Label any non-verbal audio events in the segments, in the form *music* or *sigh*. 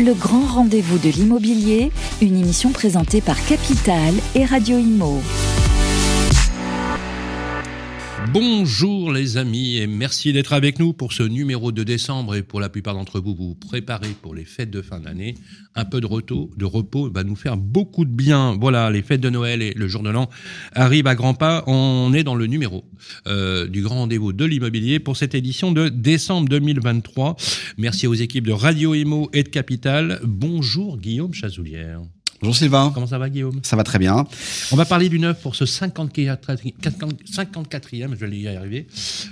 Le grand rendez-vous de l'immobilier, une émission présentée par Capital et Radio Imo. Bonjour les amis et merci d'être avec nous pour ce numéro de décembre et pour la plupart d'entre vous, vous préparez pour les fêtes de fin d'année. Un peu de repos, de repos va nous faire beaucoup de bien. Voilà, les fêtes de Noël et le jour de l'an arrivent à grands pas. On est dans le numéro euh, du grand rendez-vous de l'immobilier pour cette édition de décembre 2023. Merci aux équipes de Radio Imo et de Capital. Bonjour Guillaume Chazoulière. Bonjour Sylvain. Comment ça va Guillaume? Ça va très bien. On va parler du neuf pour ce 54e, je vais y arriver,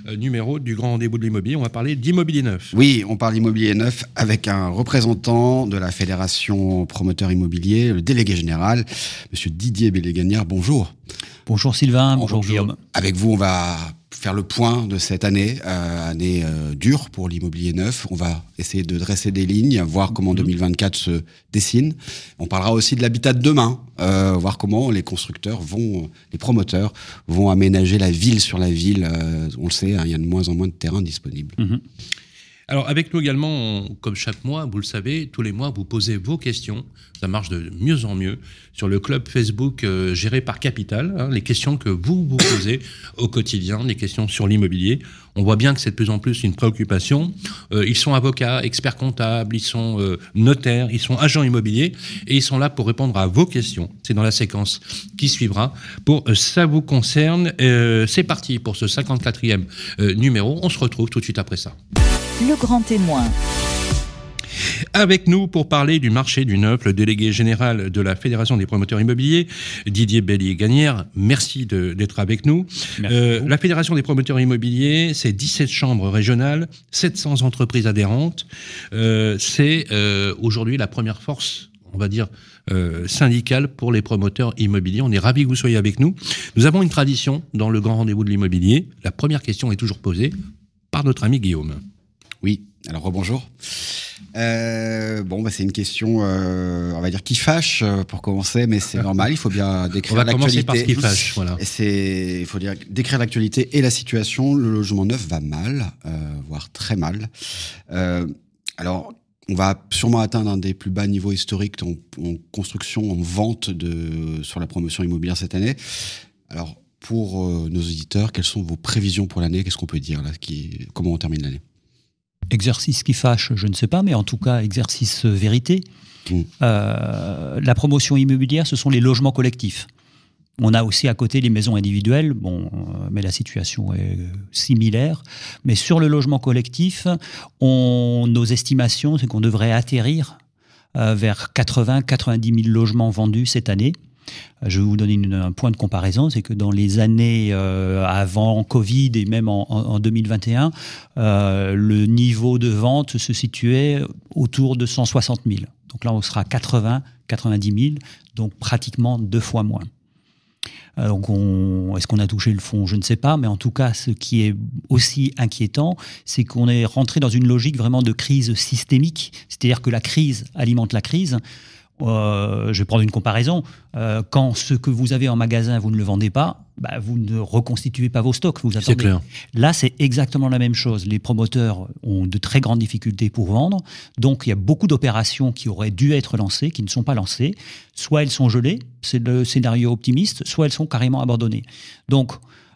euh, numéro du grand rendez-vous de l'immobilier. On va parler d'immobilier neuf. Oui, on parle d'immobilier neuf avec un représentant de la Fédération promoteur immobilier, le délégué général, Monsieur Didier Belléganière. Bonjour. Bonjour Sylvain, bonjour, bonjour Guillaume. Avec vous, on va faire le point de cette année, euh, année euh, dure pour l'immobilier neuf. On va essayer de dresser des lignes, voir comment 2024 mhm. se dessine. On parlera aussi de l'habitat de demain, euh, voir comment les constructeurs vont, les promoteurs vont aménager la ville sur la ville. on le sait, hein, il y a de moins en moins de terrain disponible. Mhm. Alors avec nous également, comme chaque mois, vous le savez, tous les mois, vous posez vos questions. Ça marche de mieux en mieux sur le club Facebook euh, géré par Capital. Hein, les questions que vous vous posez au quotidien, les questions sur l'immobilier. On voit bien que c'est de plus en plus une préoccupation. Euh, ils sont avocats, experts comptables, ils sont euh, notaires, ils sont agents immobiliers et ils sont là pour répondre à vos questions. C'est dans la séquence qui suivra. Pour ça vous concerne, c'est parti pour ce 54e numéro. On se retrouve tout de suite après ça le grand témoin. Avec nous pour parler du marché du neuf, le délégué général de la Fédération des promoteurs immobiliers, Didier Bellier-Gagnère. Merci d'être avec nous. Euh, la Fédération des promoteurs immobiliers, c'est 17 chambres régionales, 700 entreprises adhérentes. Euh, c'est euh, aujourd'hui la première force, on va dire, syndicale pour les promoteurs immobiliers. On est ravis que vous soyez avec nous. Nous avons une tradition dans le grand rendez-vous de l'immobilier. La première question est toujours posée par notre ami Guillaume. Oui, alors rebonjour. Euh, bon, bah, c'est une question, euh, on va dire, qui fâche euh, pour commencer, mais c'est normal, il faut bien décrire l'actualité. *laughs* On va commencer par ce qui fâche, voilà. Il faut dire, décrire l'actualité et la situation. Le logement neuf va mal, voire très mal. alors, on va sûrement atteindre un des plus bas niveaux historiques en, construction, en vente de, sur la promotion immobilière cette année. Alors, pour nos auditeurs, quelles sont vos prévisions pour l'année? Qu'est-ce qu'on peut dire là qui, Comment on termine l'année? Exercice qui fâche, je ne sais pas, mais en tout cas, exercice vérité. Mmh. Euh, la promotion immobilière, ce sont les logements collectifs. On a aussi à côté les maisons individuelles, bon, euh, mais la situation est similaire. Mais sur le logement collectif, on, nos estimations, c'est qu'on devrait atterrir euh, vers 80-90 000 logements vendus cette année. Je vais vous donner un point de comparaison, c'est que dans les années euh, avant Covid et même en, 2021, euh, le niveau de vente se situait autour de 160 000. Donc là, on sera à 80, 90 000, donc pratiquement deux fois moins. Euh, est-ce qu'on a touché le fond? Je ne sais pas, mais en tout cas, ce qui est aussi inquiétant, c'est qu'on est rentré dans une logique vraiment de crise systémique, c'est-à-dire que la crise alimente la crise. Euh, je vais prendre une comparaison. Euh, quand ce que vous avez en magasin, vous ne le vendez pas, bah, vous ne reconstituez pas vos stocks. Vous attendez. Clair. Là, c'est exactement la même chose. Les promoteurs ont de très grandes difficultés pour vendre. Donc, il y a beaucoup d'opérations qui auraient dû être lancées, qui ne sont pas lancées. Soit elles sont gelées, c'est le scénario optimiste, soit elles sont carrément abandonnées. Donc,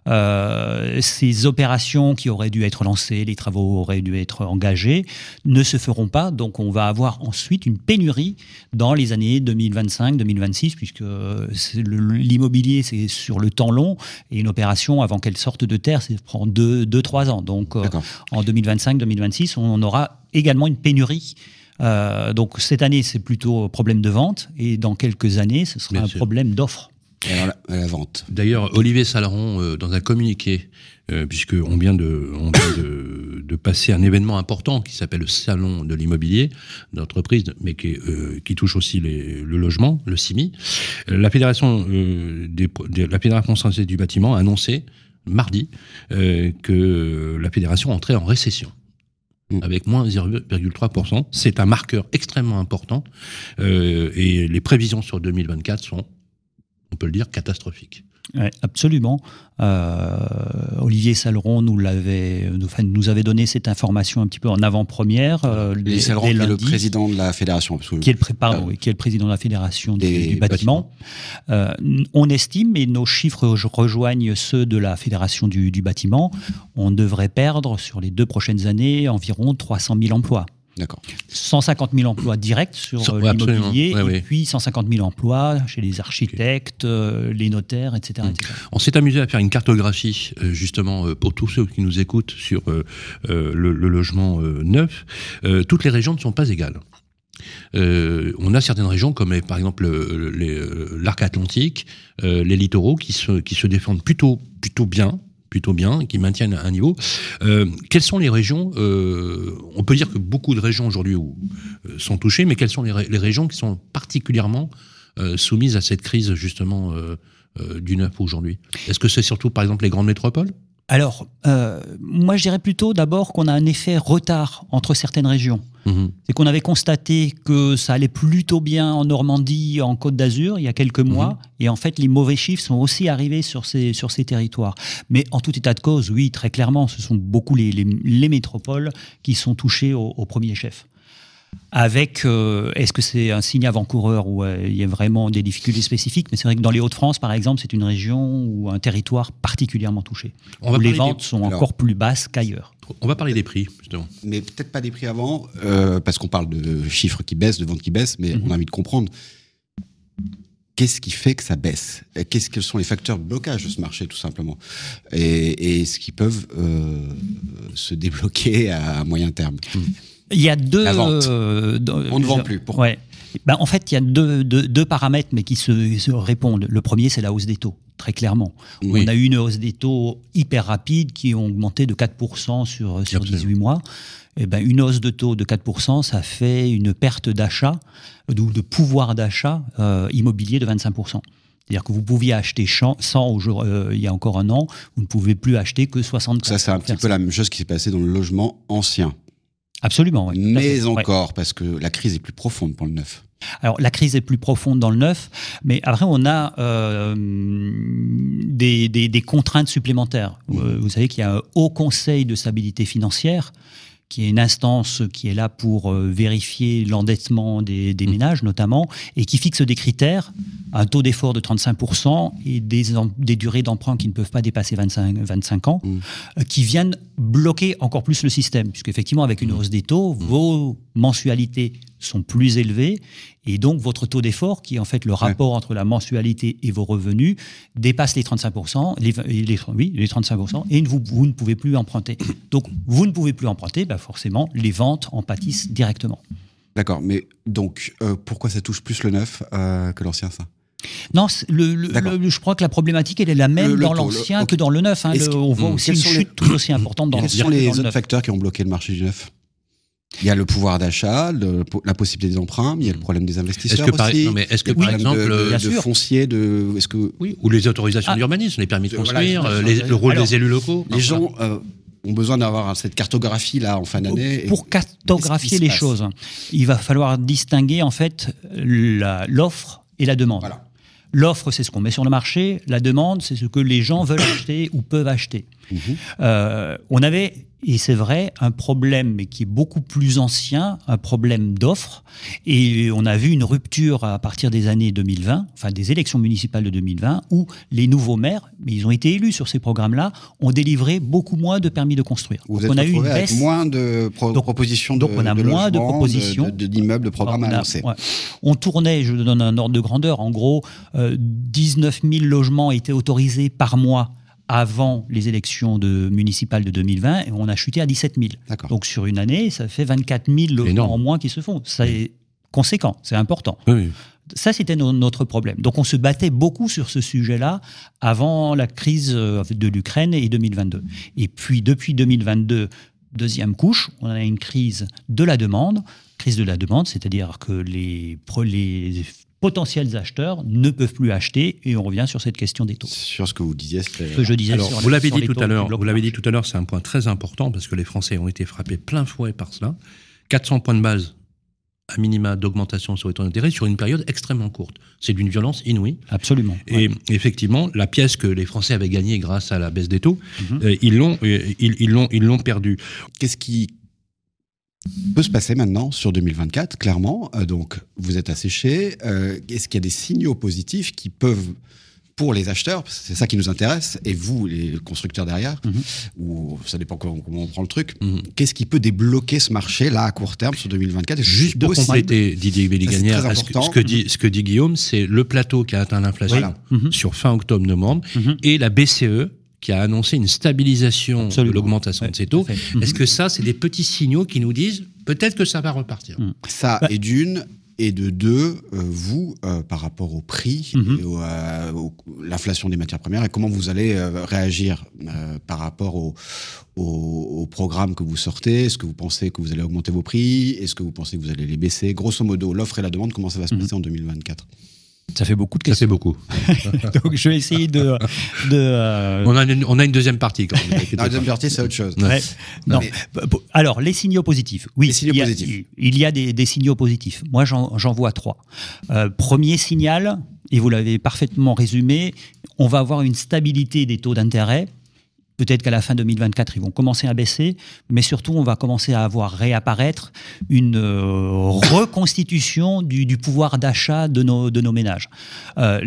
euh, ces opérations qui auraient dû être lancées, les travaux auraient dû être engagés, ne se feront pas. Donc on va avoir ensuite une pénurie dans les années 2025-2026, puisque l'immobilier, c'est sur le temps long, et une opération, avant qu'elle sorte de terre, ça prend 2-3 deux, trois ans. Donc euh, en 2025-2026, on aura également une pénurie euh, donc cette année, c'est plutôt problème de vente, et dans quelques années, ce sera un problème d'offre la, vente. D'ailleurs, Olivier Salaron, euh, dans un communiqué, euh, puisqu'on vient, de, de, passer un événement important qui s'appelle le Salon de l'immobilier d'entreprise, mais qui, euh, qui, touche aussi les, le logement, le CIMI, la Fédération, des, la Fédération française du bâtiment a annoncé mardi que la fédération entrait en récession mm. avec moins 0,3%. C'est un marqueur extrêmement important et les prévisions sur 2024 sont on peut le dire, catastrophique. absolument. Euh, Olivier Saleron nous l'avait, nous, nous, avait donné cette information un petit peu en avant-première. Euh, Olivier Saleron, qui est le président de la fédération, qui est le, pardon, qui est le président de la fédération du, bâtiment. Euh, on estime, et nos chiffres rejoignent ceux de la fédération du, du bâtiment, on devrait perdre sur les deux prochaines années environ 300 000 emplois. D'accord. 150 000 emplois directs sur euh, l'immobilier et puis 150 000 emplois chez les architectes, euh, les notaires, etc. Mmh. On s'est amusé à faire une cartographie euh, justement pour tous ceux qui nous écoutent sur le, logement neuf. toutes les régions ne sont pas égales. on a certaines régions comme par exemple l'arc atlantique, les littoraux qui se, qui se défendent plutôt, plutôt bien, plutôt bien, qui maintiennent un niveau. Euh, quelles sont les régions euh, On peut dire que beaucoup de régions aujourd'hui euh, sont touchées, mais quelles sont les, régions qui sont particulièrement soumises à cette crise justement du neuf aujourd'hui? Est-ce que c'est surtout par exemple les grandes métropoles? Alors, euh, moi je dirais plutôt d'abord qu'on a un effet retard entre certaines régions. Mhm. C'est qu'on avait constaté que ça allait plutôt bien en Normandie, en Côte d'Azur, il y a quelques mhm. mois, et en fait les mauvais chiffres sont aussi arrivés sur ces, sur ces territoires. Mais en tout état de cause, oui, très clairement, ce sont beaucoup les, les, métropoles qui sont touchées au, au premier chef avec, euh, est-ce que c'est un signe avant-coureur où euh, il y a vraiment des difficultés spécifiques? Mais c'est vrai que dans les Hauts-de-France, par exemple, c'est une région ou un territoire particulièrement touché, où les ventes sont encore plus basses qu'ailleurs. On va parler des prix, justement. Mais peut-être pas des prix avant, euh, parce qu'on parle de chiffres qui baissent, de ventes qui baissent, mais mhm. on a envie de comprendre qu'est-ce qui fait que ça baisse? Qu'est-ce quels sont les facteurs de blocage de ce marché tout simplement? Et, est-ce qu'ils peuvent se débloquer à, moyen terme? Mhm. Il y a deux. Euh, On ne vend plus. Pourquoi ben, en fait, il y a deux, deux, paramètres mais qui se, répondent. Le premier, c'est la hausse des taux, très clairement. On a eu une hausse des taux hyper rapide qui ont augmenté de 4% sur, sur 18 mois. Et eh ben, une hausse de taux de 4%, ça fait une perte d'achat, de, de pouvoir d'achat euh, immobilier de 25%. C'est-à-dire que vous pouviez acheter 100 euh, il y a encore un an, vous ne pouvez plus acheter que 60. Ça, c'est un petit peu la même chose qui s'est passée dans le logement ancien. Absolument, oui. Mais encore, parce que la crise est plus profonde pour le neuf. Alors la crise est plus profonde dans le neuf, mais après on a euh, des, des, contraintes supplémentaires. Mmh. Vous savez qu'il y a un haut conseil de stabilité financière qui est une instance qui est là pour euh, vérifier l'endettement des, des, mmh. ménages notamment, et qui fixe des critères, un taux d'effort de 35% et des, des durées d'emprunt qui ne peuvent pas dépasser 25, 25 ans, mmh. euh, qui viennent bloquer encore plus le système, puisque effectivement avec une mmh. hausse des taux, vos mensualités sont plus élevées et donc votre taux d'effort, qui est en fait le rapport entre la mensualité et vos revenus, dépasse les 35%, les, les, oui, les 35%, et vous, vous, ne pouvez plus emprunter. Donc vous ne pouvez plus emprunter, bah forcément les ventes en pâtissent directement. D'accord, mais donc euh, pourquoi ça touche plus le neuf euh, que l'ancien ça? Non, le, je crois que la problématique elle est la même dans l'ancien que dans le neuf. Hein. on voit aussi une chute tout aussi importante dans l'ancien. Quels sont les autres facteurs qui ont bloqué le marché du neuf? Il y a le pouvoir d'achat, la possibilité des emprunts, il y a le problème des investisseurs est-ce que aussi. non mais est-ce que par exemple de, de foncier, de est-ce que oui, ou les autorisations ah. d'urbanisme, les permis de construire, euh, le rôle des élus locaux. Les gens euh, ont besoin d'avoir cette cartographie là en fin d'année. Pour cartographier les choses, il va falloir distinguer en fait l'offre et la demande. L'offre, c'est ce qu'on met sur le marché. La demande, c'est ce que les gens veulent *coughs* acheter ou peuvent acheter. Mhm. Euh, on avait et c'est vrai, un problème mais qui est beaucoup plus ancien, un problème d'offre. Et on a vu une rupture à partir des années 2020, enfin des élections municipales de 2020, où les nouveaux maires, mais ils ont été élus sur ces programmes-là, ont délivré beaucoup moins de permis de construire. Vous donc on a eu une baisse. moins de propositions de Donc on a moins de propositions d'immeubles, de, programmes annoncés. On tournait, je donne un ordre de grandeur, en gros, 19 euh, 000 logements étaient autorisés par mois avant les élections de, municipales de 2020 et on a chuté à 17 000. Donc sur une année, ça fait 24 000 logements en moins qui se font. C'est conséquent, c'est important. Ça, c'était notre problème. Donc on se battait beaucoup sur ce sujet-là avant la crise euh, de l'Ukraine et 2022. Et puis depuis 2022, deuxième couche, on a une crise de la demande. Crise de la demande, c'est-à-dire que les, les potentiels acheteurs ne peuvent plus acheter et on revient sur cette question des taux. Sur ce que vous disiez, ce que je disais. Alors, vous l'avez dit tout à l'heure. Vous l'avez dit tout à l'heure, c'est un point très important parce que les Français ont été frappés plein fouet par cela. 400 points de base à minima d'augmentation sur les taux d'intérêt sur une période extrêmement courte. C'est d'une violence inouïe. Absolument. Et effectivement, la pièce que les Français avaient gagnée grâce à la baisse des taux, mhm. euh, ils l'ont euh, ils, l'ont ils l'ont perdue. Qu'est-ce qui peut se passer maintenant sur 2024 Clairement, euh, donc vous êtes asséché. Est-ce qu'il y a des signaux positifs qui peuvent pour les acheteurs, c'est ça qui nous intéresse, et vous, les constructeurs derrière, mhm. ou ça dépend comment, on prend le truc, mhm. qu'est-ce qui peut débloquer ce marché là à court terme sur 2024 Juste pour compléter Didier Belliganière, ce, ce, que dit, ce que dit Guillaume, c'est le plateau qui a atteint l'inflation sur fin octobre-novembre et la BCE qui a annoncé une stabilisation de l'augmentation de ces taux. Est-ce que ça, c'est des petits signaux qui nous disent peut-être que ça va repartir? Ça, et d'une, et de deux, euh, vous, euh, par rapport au prix, mhm. à l'inflation des matières premières, et comment vous allez euh, réagir par rapport au, au, programme que vous sortez? Est-ce que vous pensez que vous allez augmenter vos prix? Est-ce que vous pensez que vous allez les baisser? Grosso modo, l'offre et la demande, comment ça va se mhm. passer en 2024 ça fait beaucoup de questions. Ça fait beaucoup. *laughs* Donc je vais essayer de. de on, a une, on, a une, deuxième partie quand même. *laughs* la deuxième partie, c'est autre chose. Non. Alors, les signaux positifs. Oui, il, y a, il y a des, des signaux positifs. Moi, j'en vois trois. Euh, premier signal, et vous l'avez parfaitement résumé, on va avoir une stabilité des taux d'intérêt Peut-être qu'à la fin 2024, ils vont commencer à baisser, mais surtout, on va commencer à avoir réapparaître une euh, reconstitution du, pouvoir d'achat de nos, ménages. Euh,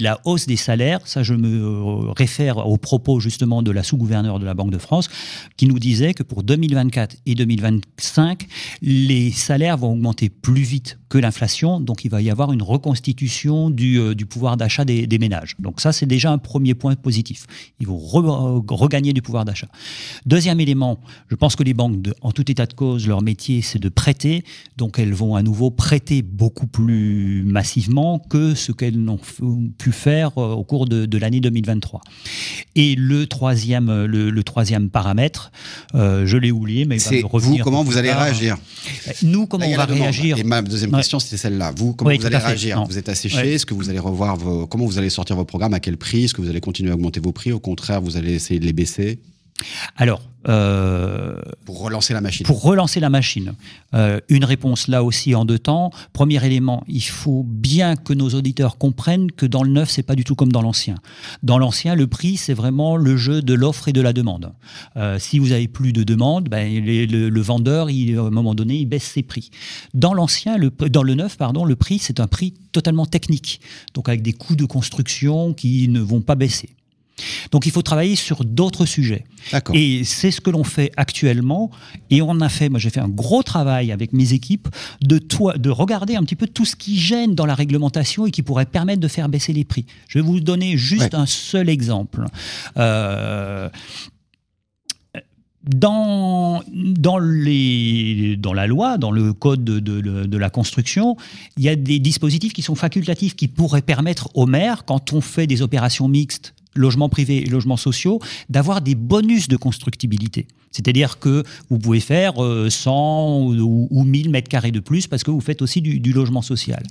la hausse des salaires, ça je me euh, réfère aux propos justement de la sous-gouverneure de la Banque de France, qui nous disait que pour 2024 et 2025, les salaires vont augmenter plus vite que l'inflation, donc il va y avoir une reconstitution du, du pouvoir d'achat des, des, ménages. Donc ça, c'est déjà un premier point positif. Ils vont regagner du pouvoir d'achat. Deuxième élément, je pense que les banques, en tout état de cause, leur métier, c'est de prêter. Donc elles vont à nouveau prêter beaucoup plus massivement que ce qu'elles n'ont pu faire euh, au cours de, l'année 2023. Et le troisième, le, troisième paramètre, euh, je l'ai oublié, mais c'est vous, comment vous allez réagir? Nous, comment on va réagir Et ma deuxième question, c'était celle-là. Vous, comment vous allez réagir? Vous êtes asséché Est-ce que vous allez revoir vos... Comment vous allez sortir vos programmes? À quel prix? Est-ce que vous allez continuer à augmenter vos prix? Au contraire, vous allez essayer de les baisser? Alors, euh, pour relancer la machine. Pour relancer la machine. Euh, une réponse là aussi en deux temps. Premier élément, il faut bien que nos auditeurs comprennent que dans le neuf, c'est pas du tout comme dans l'ancien. Dans l'ancien, le prix, c'est vraiment le jeu de l'offre et de la demande. Euh, si vous avez plus de demande, ben, le, vendeur, il, à un moment donné, il baisse ses prix. Dans l'ancien, le, dans le neuf, pardon, le prix, c'est un prix totalement technique, donc avec des coûts de construction qui ne vont pas baisser. Donc il faut travailler sur d'autres sujets. Et c'est ce que l'on fait actuellement. Et on a fait, moi j'ai fait un gros travail avec mes équipes de, de regarder un petit peu tout ce qui gêne dans la réglementation et qui pourrait permettre de faire baisser les prix. Je vais vous donner juste un seul exemple. Euh, dans, dans, les, dans la loi, dans le code de, de, la construction, il y a des dispositifs qui sont facultatifs qui pourraient permettre aux maires, quand on fait des opérations mixtes logements privés et logements sociaux, d'avoir des bonus de constructibilité. C'est-à-dire que vous pouvez faire 100 euh, ou, 1000 mètres carrés de plus parce que vous faites aussi du, logement social.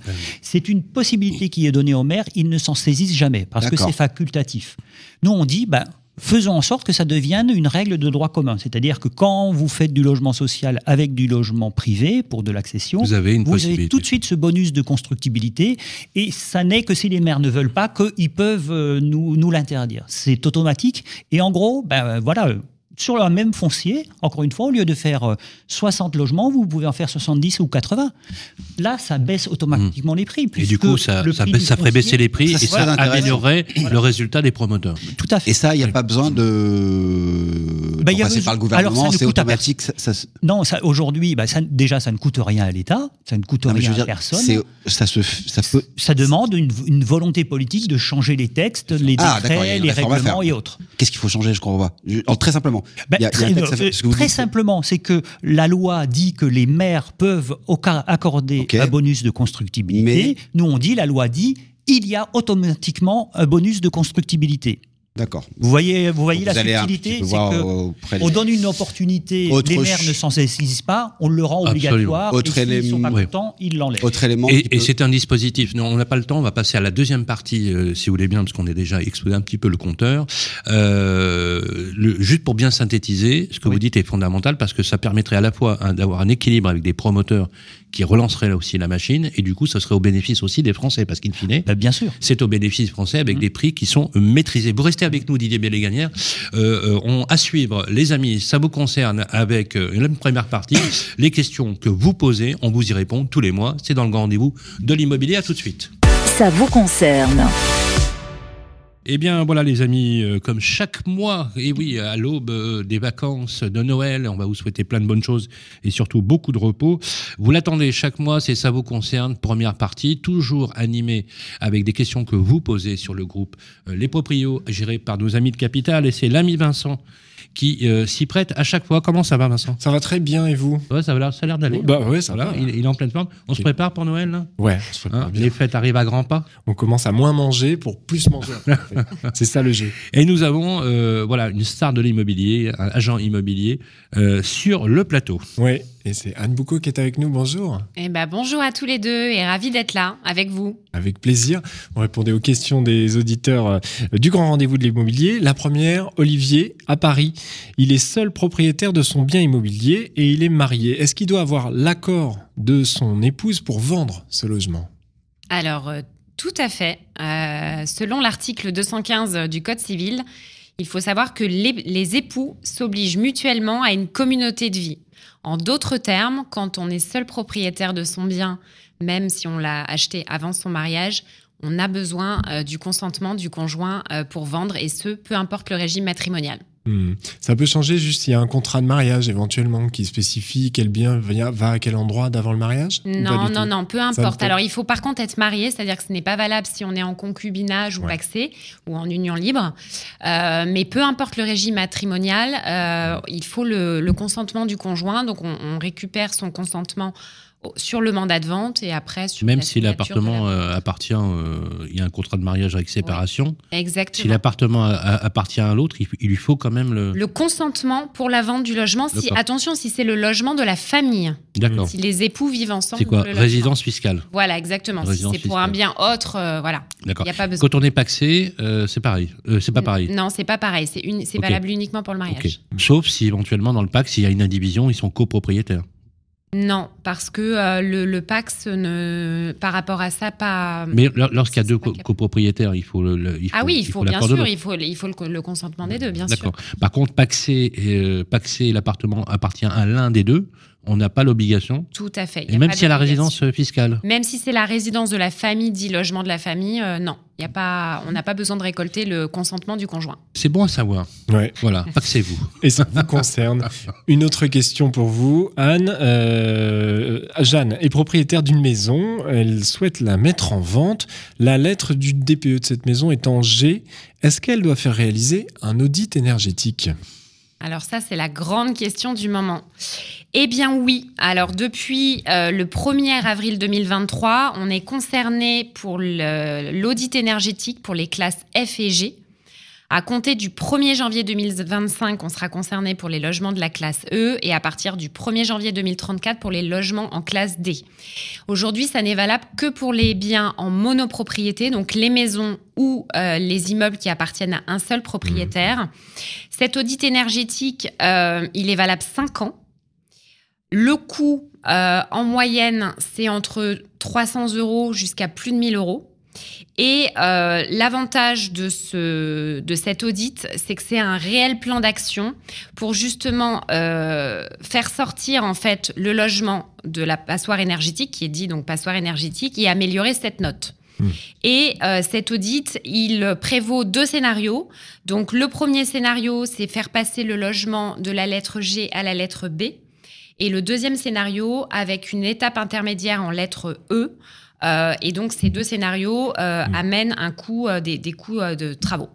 C'est une possibilité qui est donnée aux maires, ils ne s'en saisissent jamais parce que c'est facultatif. Nous, on dit, ben, faisons en sorte que ça devienne une règle de droit commun. C'est-à-dire que quand vous faites du logement social avec du logement privé pour de l'accession, vous, avez, tout de suite ce bonus de constructibilité et ça n'est que si les maires ne veulent pas qu'ils peuvent euh, nous, nous l'interdire. C'est automatique et en gros, ben voilà, sur le même foncier, encore une fois, au lieu de faire 60 euh, logements, vous pouvez en faire 70 ou 80. Là, ça baisse automatiquement les prix. Et du coup, ça, ça, ferait baisser les prix et ça améliorerait le résultat des promoteurs. Tout à fait. Et ça, il n'y a pas besoin de bah, passer par le gouvernement, c'est automatique. Ça, Non, aujourd'hui, bah, déjà, ça ne coûte rien à l'État, ça ne coûte rien à personne. Ça, se, ça, peut... ça demande une, volonté politique de changer les textes, les ah, décrets, les règlements et autres. Qu'est-ce qu'il faut changer, je crois pas Très simplement. Ben, très, simplement, c'est que la loi dit que les maires peuvent accorder un bonus de constructibilité. Nous, on dit, la loi dit, il y a automatiquement un bonus de constructibilité. D'accord. Vous voyez, vous voyez Donc la vous subtilité, c'est on des- donne une opportunité, Autre les maires ch- ne s'en saisissent pas, on le rend Absolument. obligatoire, Autre et s'ils sont pas contents, ils l'enlèvent. Autre élément. Et, qui et peut- c'est un dispositif. Non, on n'a pas le temps. On va passer à la deuxième partie, euh, si vous voulez bien, parce qu'on est déjà exposé un petit peu le compteur. Euh, le, juste pour bien synthétiser, ce que Oui. vous dites est fondamental parce que ça permettrait à la fois hein, d'avoir un équilibre avec des promoteurs qui relanceraient là aussi la machine, et du coup, ça serait au bénéfice aussi des Français, parce qu'in fine, Ben, bien sûr. c'est au bénéfice français avec Mhm. des prix qui sont maîtrisés. Vous restez avec nous, Didier Béléganière. Euh, euh, on, à suivre, les amis, ça vous concerne avec euh, une première partie. les questions que vous posez, on vous y répond tous les mois. C'est dans le grand rendez-vous de l'immobilier. À tout de suite. Ça vous concerne. Eh bien, voilà, les amis, euh, comme chaque mois, et oui, à l'aube euh, des vacances de Noël, on va vous souhaiter plein de bonnes choses et surtout beaucoup de repos. Vous l'attendez chaque mois, c'est ça vous concerne. Première partie, toujours animée avec des questions que vous posez sur le groupe euh, Les Proprios, géré par nos amis de Capital. Et c'est l'ami Vincent qui euh, s'y prête à chaque fois. Comment ça va, Vincent? Ça va très bien et vous? Ouais, ça a l'air, ça a l'air d'aller. Bah ouais, ça va. il, il est en pleine forme. On se prépare pour Noël, là? Ouais, on se prépare Hein? bien. Les fêtes arrivent à grands pas. On commence à moins manger pour plus manger. *laughs* C'est ça le jeu. Et nous avons euh, voilà une star de l'immobilier, un agent immobilier euh, sur le plateau. Ouais, et c'est Anne Boucaud qui est avec nous. Bonjour. Eh ben, bonjour à tous les deux et ravi d'être là avec vous. Avec plaisir. On répondait aux questions des auditeurs euh, du grand rendez-vous de l'immobilier. La première, Olivier, à Paris. Il est seul propriétaire de son bien immobilier et il est marié. Est-ce qu'il doit avoir l'accord de son épouse pour vendre ce logement? Alors, euh, tout à fait. Euh, selon l'article 215 du Code civil, il faut savoir que les, les époux s'obligent mutuellement à une communauté de vie. En d'autres termes, quand on est seul propriétaire de son bien, même si on l'a acheté avant son mariage, on a besoin euh, du consentement du conjoint euh, pour vendre, et ce, peu importe le régime matrimonial. Hmm. Ça peut changer juste s'il y a un contrat de mariage éventuellement qui spécifie quel bien va à quel endroit d'avant le mariage Non, non, non, peu importe. Alors, il faut par contre être marié, c'est-à-dire que ce n'est pas valable si on est en concubinage ou Ouais. paxé ou en union libre. Euh, mais peu importe le régime matrimonial, euh, il faut le, le consentement du conjoint. Donc, on, on récupère son consentement sur le mandat de vente et après sur Même la si l'appartement la euh, appartient, euh, il y a un contrat de mariage avec séparation. Si Exactement. l'appartement a- a- appartient à l'autre, il, il lui faut quand même le. Le consentement pour la vente du logement, si, attention, si c'est le logement de la famille, D'accord. si les époux vivent ensemble. C'est quoi. Résidence fiscale. Voilà, exactement. Si c'est pour un bien autre, euh, voilà, il D'accord. n'y a pas besoin. Quand on est paxé, euh, c'est pareil. Euh, c'est pas pareil. Non, c'est pas pareil. C'est une- c'est valable uniquement pour le mariage. Sauf si éventuellement dans le pacte, s'il y a une indivision, ils sont copropriétaires. Non, parce que euh, le, le Pax, ne, par rapport à ça, pas. Mais lor- lorsqu'il y a deux co- copropriétaires, il faut le. le- il ah faut- oui, il faut, bien sûr, il faut, il faut le, le consentement des deux, bien sûr. D'accord. Par contre, paxé, euh, paxé, l'appartement appartient à l'un des deux. On n'a pas l'obligation. Tout à fait. Et même pas si y a la résidence euh, fiscale. Même si c'est la résidence de la famille, dit logement de la famille, euh, non. Il y a pas, on n'a pas besoin de récolter le consentement du conjoint. C'est bon à savoir. Ouais. Voilà, paxez-vous. *laughs* Et ça vous concerne. *laughs* Une autre question pour vous, Anne. Euh, Jeanne est propriétaire d'une maison. Elle souhaite la mettre en vente. La lettre du DPE de cette maison est en G. Est-ce qu'elle doit faire réaliser un audit énergétique? Alors ça, c'est la grande question du moment. Eh bien oui. Alors depuis euh, le 1er avril 2023, on est concerné pour l'audit énergétique pour les classes F et G. À compter du 1er janvier 2025, on sera concerné pour les logements de la classe E et à partir du 1er janvier 2034 pour les logements en classe D. Aujourd'hui, ça n'est valable que pour les biens en monopropriété, donc les maisons ou euh, les immeubles qui appartiennent à un seul propriétaire. Cet audit énergétique, euh, il est valable 5 ans. Le coût, euh, en moyenne, c'est entre 300 euros jusqu'à plus de 1000 euros. Et euh, l'avantage de, ce, de cet audit, c'est que c'est un réel plan d'action pour justement euh, faire sortir en fait le logement de la passoire énergétique, qui est dit donc passoire énergétique, et améliorer cette note. Mmh. Et euh, cet audit, il prévaut deux scénarios. Donc le premier scénario, c'est faire passer le logement de la lettre G à la lettre B. Et le deuxième scénario, avec une étape intermédiaire en lettre E. Euh, et donc ces deux scénarios euh, Mmh. amènent un coût, euh, des, des coûts de travaux.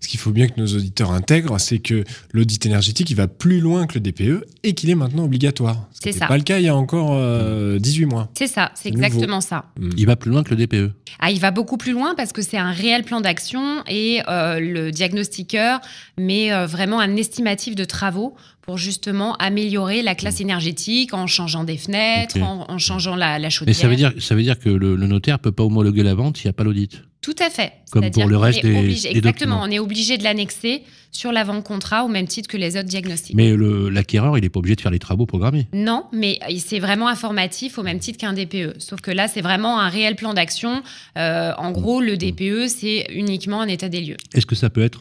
Ce qu'il faut bien que nos auditeurs intègrent, c'est que l'audit énergétique, il va plus loin que le DPE et qu'il est maintenant obligatoire. Ce C'est qui ça. n'était pas le cas il y a encore euh, 18 mois. C'est ça, c'est nouveau. exactement ça. Il va plus loin que le. DPE. Ah, il va beaucoup plus loin parce que c'est un réel plan d'action et euh, le diagnostiqueur met euh, vraiment un estimatif de travaux pour justement améliorer la classe énergétique en changeant des fenêtres, en, en changeant la, la Mais chaudière. ça veut dire, ça veut dire que le, le notaire peut pas homologuer la vente s'il n'y a pas l'audit? Tout à fait. Comme pour le reste est des- obligé- des Exactement, documents. on est obligé de l'annexer sur l'avant-contrat au même titre que les autres diagnostics. Mais l'acquéreur, il n'est pas obligé de faire les travaux programmés. Non, mais c'est vraiment informatif au même titre qu'un DPE. Sauf que là, c'est vraiment un réel plan d'action. Euh, en gros, le DPE, c'est uniquement un état des lieux. Est-ce que ça peut être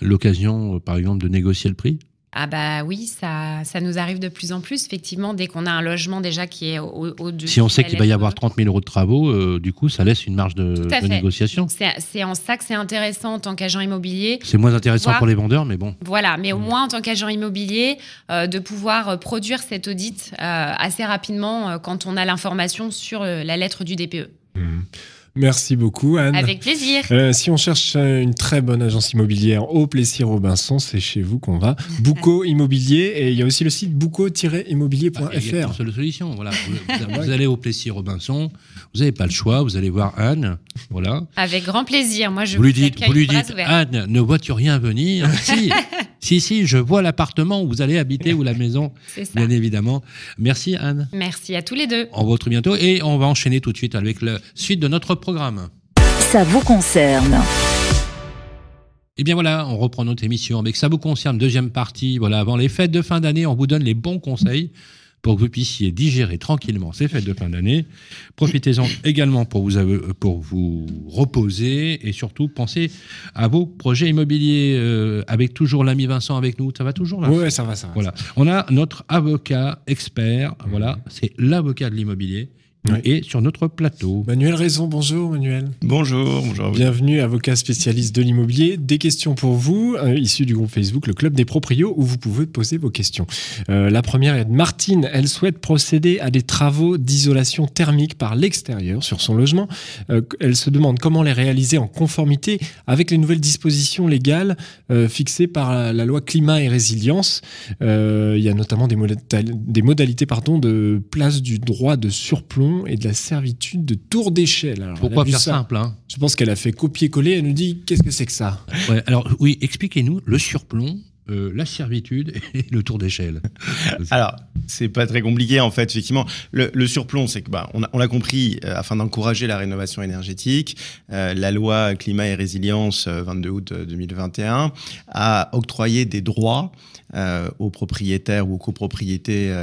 l'occasion, par exemple, de négocier le prix? Ah bah oui, ça, ça nous arrive de plus en plus, effectivement, dès qu'on a un logement déjà qui est au- au-dessus. Si on sait qu'il va y avoir 30 000 euros de travaux, euh, du coup, ça laisse une marge de, Tout à de fait. négociation. C'est en ça que c'est intéressant en tant qu'agent immobilier. C'est moins intéressant pour les vendeurs, mais bon. Voilà, mais au moins en tant qu'agent immobilier, euh, de pouvoir euh, produire cet audit euh, assez rapidement euh, quand on a l'information sur euh, la lettre du DPE. Merci beaucoup, Anne. Avec plaisir. Euh, si on cherche euh, une très bonne agence immobilière au Plessis-Robinson, c'est chez vous qu'on va. Bouco *laughs* Immobilier et il y a aussi le site Ah, il y a bouco-immobilier.fr. une seule solution. Voilà. Vous, vous *laughs* allez au Plessis-Robinson, vous n'avez pas le choix, vous allez voir Anne. Voilà. Avec grand plaisir. Moi, je vous lui dites, accueille vous lui dites. Anne, ne vois-tu rien venir? *laughs* Si, si, si, je vois l'appartement où vous allez habiter ou la *laughs* maison, bien évidemment. Merci Anne. Merci à tous les deux. On vous retrouve bientôt et on va enchaîner tout de suite avec la suite de notre programme. Ça vous concerne. Et bien voilà, on reprend notre émission avec Ça vous concerne, deuxième partie. Voilà, avant les fêtes de fin d'année, on vous donne les bons conseils pour que vous puissiez digérer tranquillement ces fêtes de fin d'année. Profitez-en également pour vous, pour vous reposer et surtout pensez à vos projets immobiliers euh, avec toujours l'ami Vincent avec nous. Ça va toujours là? Ouais, ça va, ça va. Voilà. On a notre avocat expert. Voilà, c'est l'avocat de l'immobilier. Et sur notre plateau. Manuel Raison, bonjour Manuel. Bonjour, bonjour. à vous. Bienvenue, avocat spécialiste de l'immobilier. Des questions pour vous, euh, issues du groupe Facebook, le Club des Proprios, où vous pouvez poser vos questions. Euh, la première est de Martine. Elle souhaite procéder à des travaux d'isolation thermique par l'extérieur sur son logement. Euh, elle se demande comment les réaliser en conformité avec les nouvelles dispositions légales euh, fixées par la, loi climat et résilience. Euh, il y a notamment des, modali- des modalités pardon, de place du droit de surplomb et de la servitude de tour d'échelle. Alors, Pourquoi faire ça. simple hein? Je pense qu'elle a fait copier-coller. Elle nous dit qu'est-ce que c'est que ça? Ouais, alors oui, expliquez-nous le surplomb, euh, la servitude et le tour d'échelle. *laughs* Alors, c'est pas très compliqué en fait, effectivement. Le, surplomb, c'est que bah, on l'a compris, euh, afin d'encourager la rénovation énergétique, euh, la loi climat et résilience euh, 22 août euh, 2021 a octroyé des droits aux propriétaires ou aux copropriétés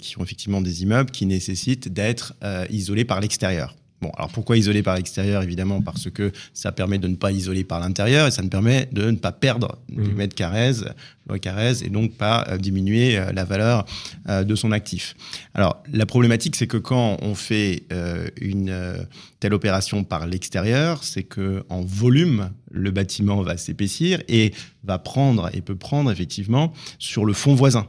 qui ont effectivement des immeubles qui nécessitent d'être isolés par l'extérieur. Bon, alors pourquoi isoler par l'extérieur Évidemment parce que ça permet de ne pas isoler par l'intérieur et ça ne permet de ne pas perdre du Mhm. mètre carré, loi Carrez, et donc pas euh, diminuer euh, la valeur euh, de son actif. Alors la problématique, c'est que quand on fait euh, une euh, telle opération par l'extérieur, c'est que en volume, le bâtiment va s'épaissir et va prendre et peut prendre effectivement sur le fond voisin.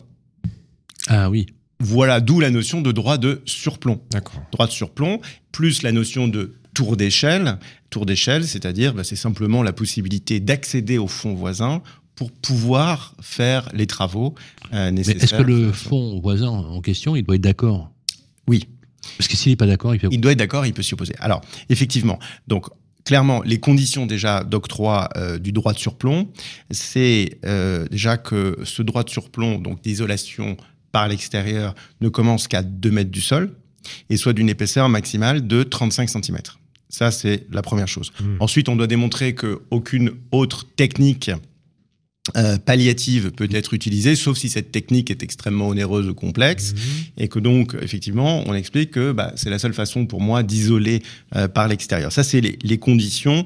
Ah oui. Voilà d'où la notion de droit de surplomb D'accord. droit de surplomb, plus la notion de tour d'échelle. Tour d'échelle, c'est-à-dire, bah, c'est simplement la possibilité d'accéder au fond voisin pour pouvoir faire les travaux euh, Mais nécessaires. est-ce que le fonds voisin en question, il doit être d'accord? Oui. Parce que s'il n'est pas d'accord, il fait. Il doit être d'accord, il peut s'y opposer. Alors, effectivement, donc clairement, les conditions déjà d'octroi euh, du droit de surplomb, c'est euh, déjà que ce droit de surplomb, donc d'isolation par l'extérieur, ne commence qu'à 2 mètres du sol et soit d'une épaisseur maximale de 35 cm. Ça, c'est la première chose. Mhm. Ensuite, on doit démontrer qu'aucune autre technique euh, palliative peut être utilisée, sauf si cette technique est extrêmement onéreuse ou complexe. Et que donc, effectivement, on explique que bah, c'est la seule façon pour moi d'isoler euh, par l'extérieur. Ça, c'est les, les conditions.